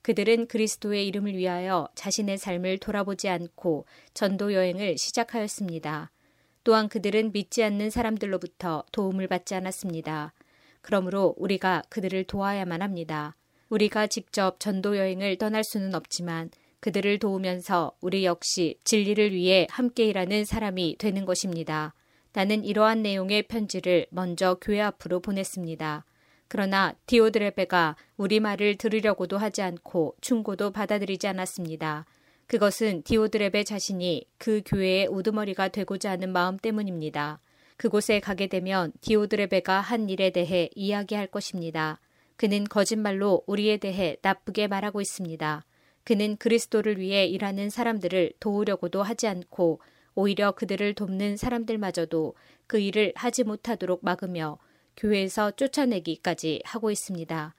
그들은 그리스도의 이름을 위하여 자신의 삶을 돌아보지 않고 전도 여행을 시작하였습니다. 또한 그들은 믿지 않는 사람들로부터 도움을 받지 않았습니다. 그러므로 우리가 그들을 도와야만 합니다. 우리가 직접 전도 여행을 떠날 수는 없지만 그들을 도우면서 우리 역시 진리를 위해 함께 일하는 사람이 되는 것입니다. 나는 이러한 내용의 편지를 먼저 교회 앞으로 보냈습니다. 그러나 디오드레베가 우리 말을 들으려고도 하지 않고 충고도 받아들이지 않았습니다. 그것은 디오드레베 자신이 그 교회의 우두머리가 되고자 하는 마음 때문입니다. 그곳에 가게 되면 디오드레베가 한 일에 대해 이야기할 것입니다. 그는 거짓말로 우리에 대해 나쁘게 말하고 있습니다. 그는 그리스도를 위해 일하는 사람들을 도우려고도 하지 않고 오히려 그들을 돕는 사람들마저도 그 일을 하지 못하도록 막으며 교회에서 쫓아내기까지 하고 있습니다.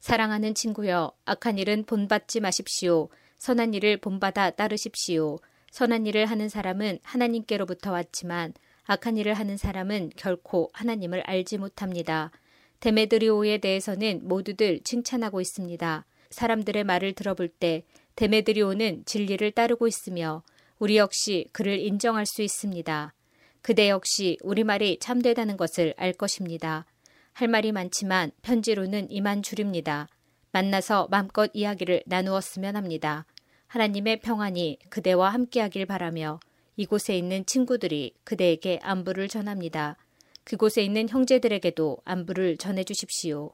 사랑하는 친구여, 악한 일은 본받지 마십시오. 선한 일을 본받아 따르십시오. 선한 일을 하는 사람은 하나님께로부터 왔지만 악한 일을 하는 사람은 결코 하나님을 알지 못합니다. 데메드리오에 대해서는 모두들 칭찬하고 있습니다. 사람들의 말을 들어볼 때 데메드리오는 진리를 따르고 있으며 우리 역시 그를 인정할 수 있습니다. 그대 역시 우리말이 참되다는 것을 알 것입니다. 할 말이 많지만 편지로는 이만 줄입니다. 만나서 마음껏 이야기를 나누었으면 합니다. 하나님의 평안이 그대와 함께하길 바라며 이곳에 있는 친구들이 그대에게 안부를 전합니다. 그곳에 있는 형제들에게도 안부를 전해 주십시오.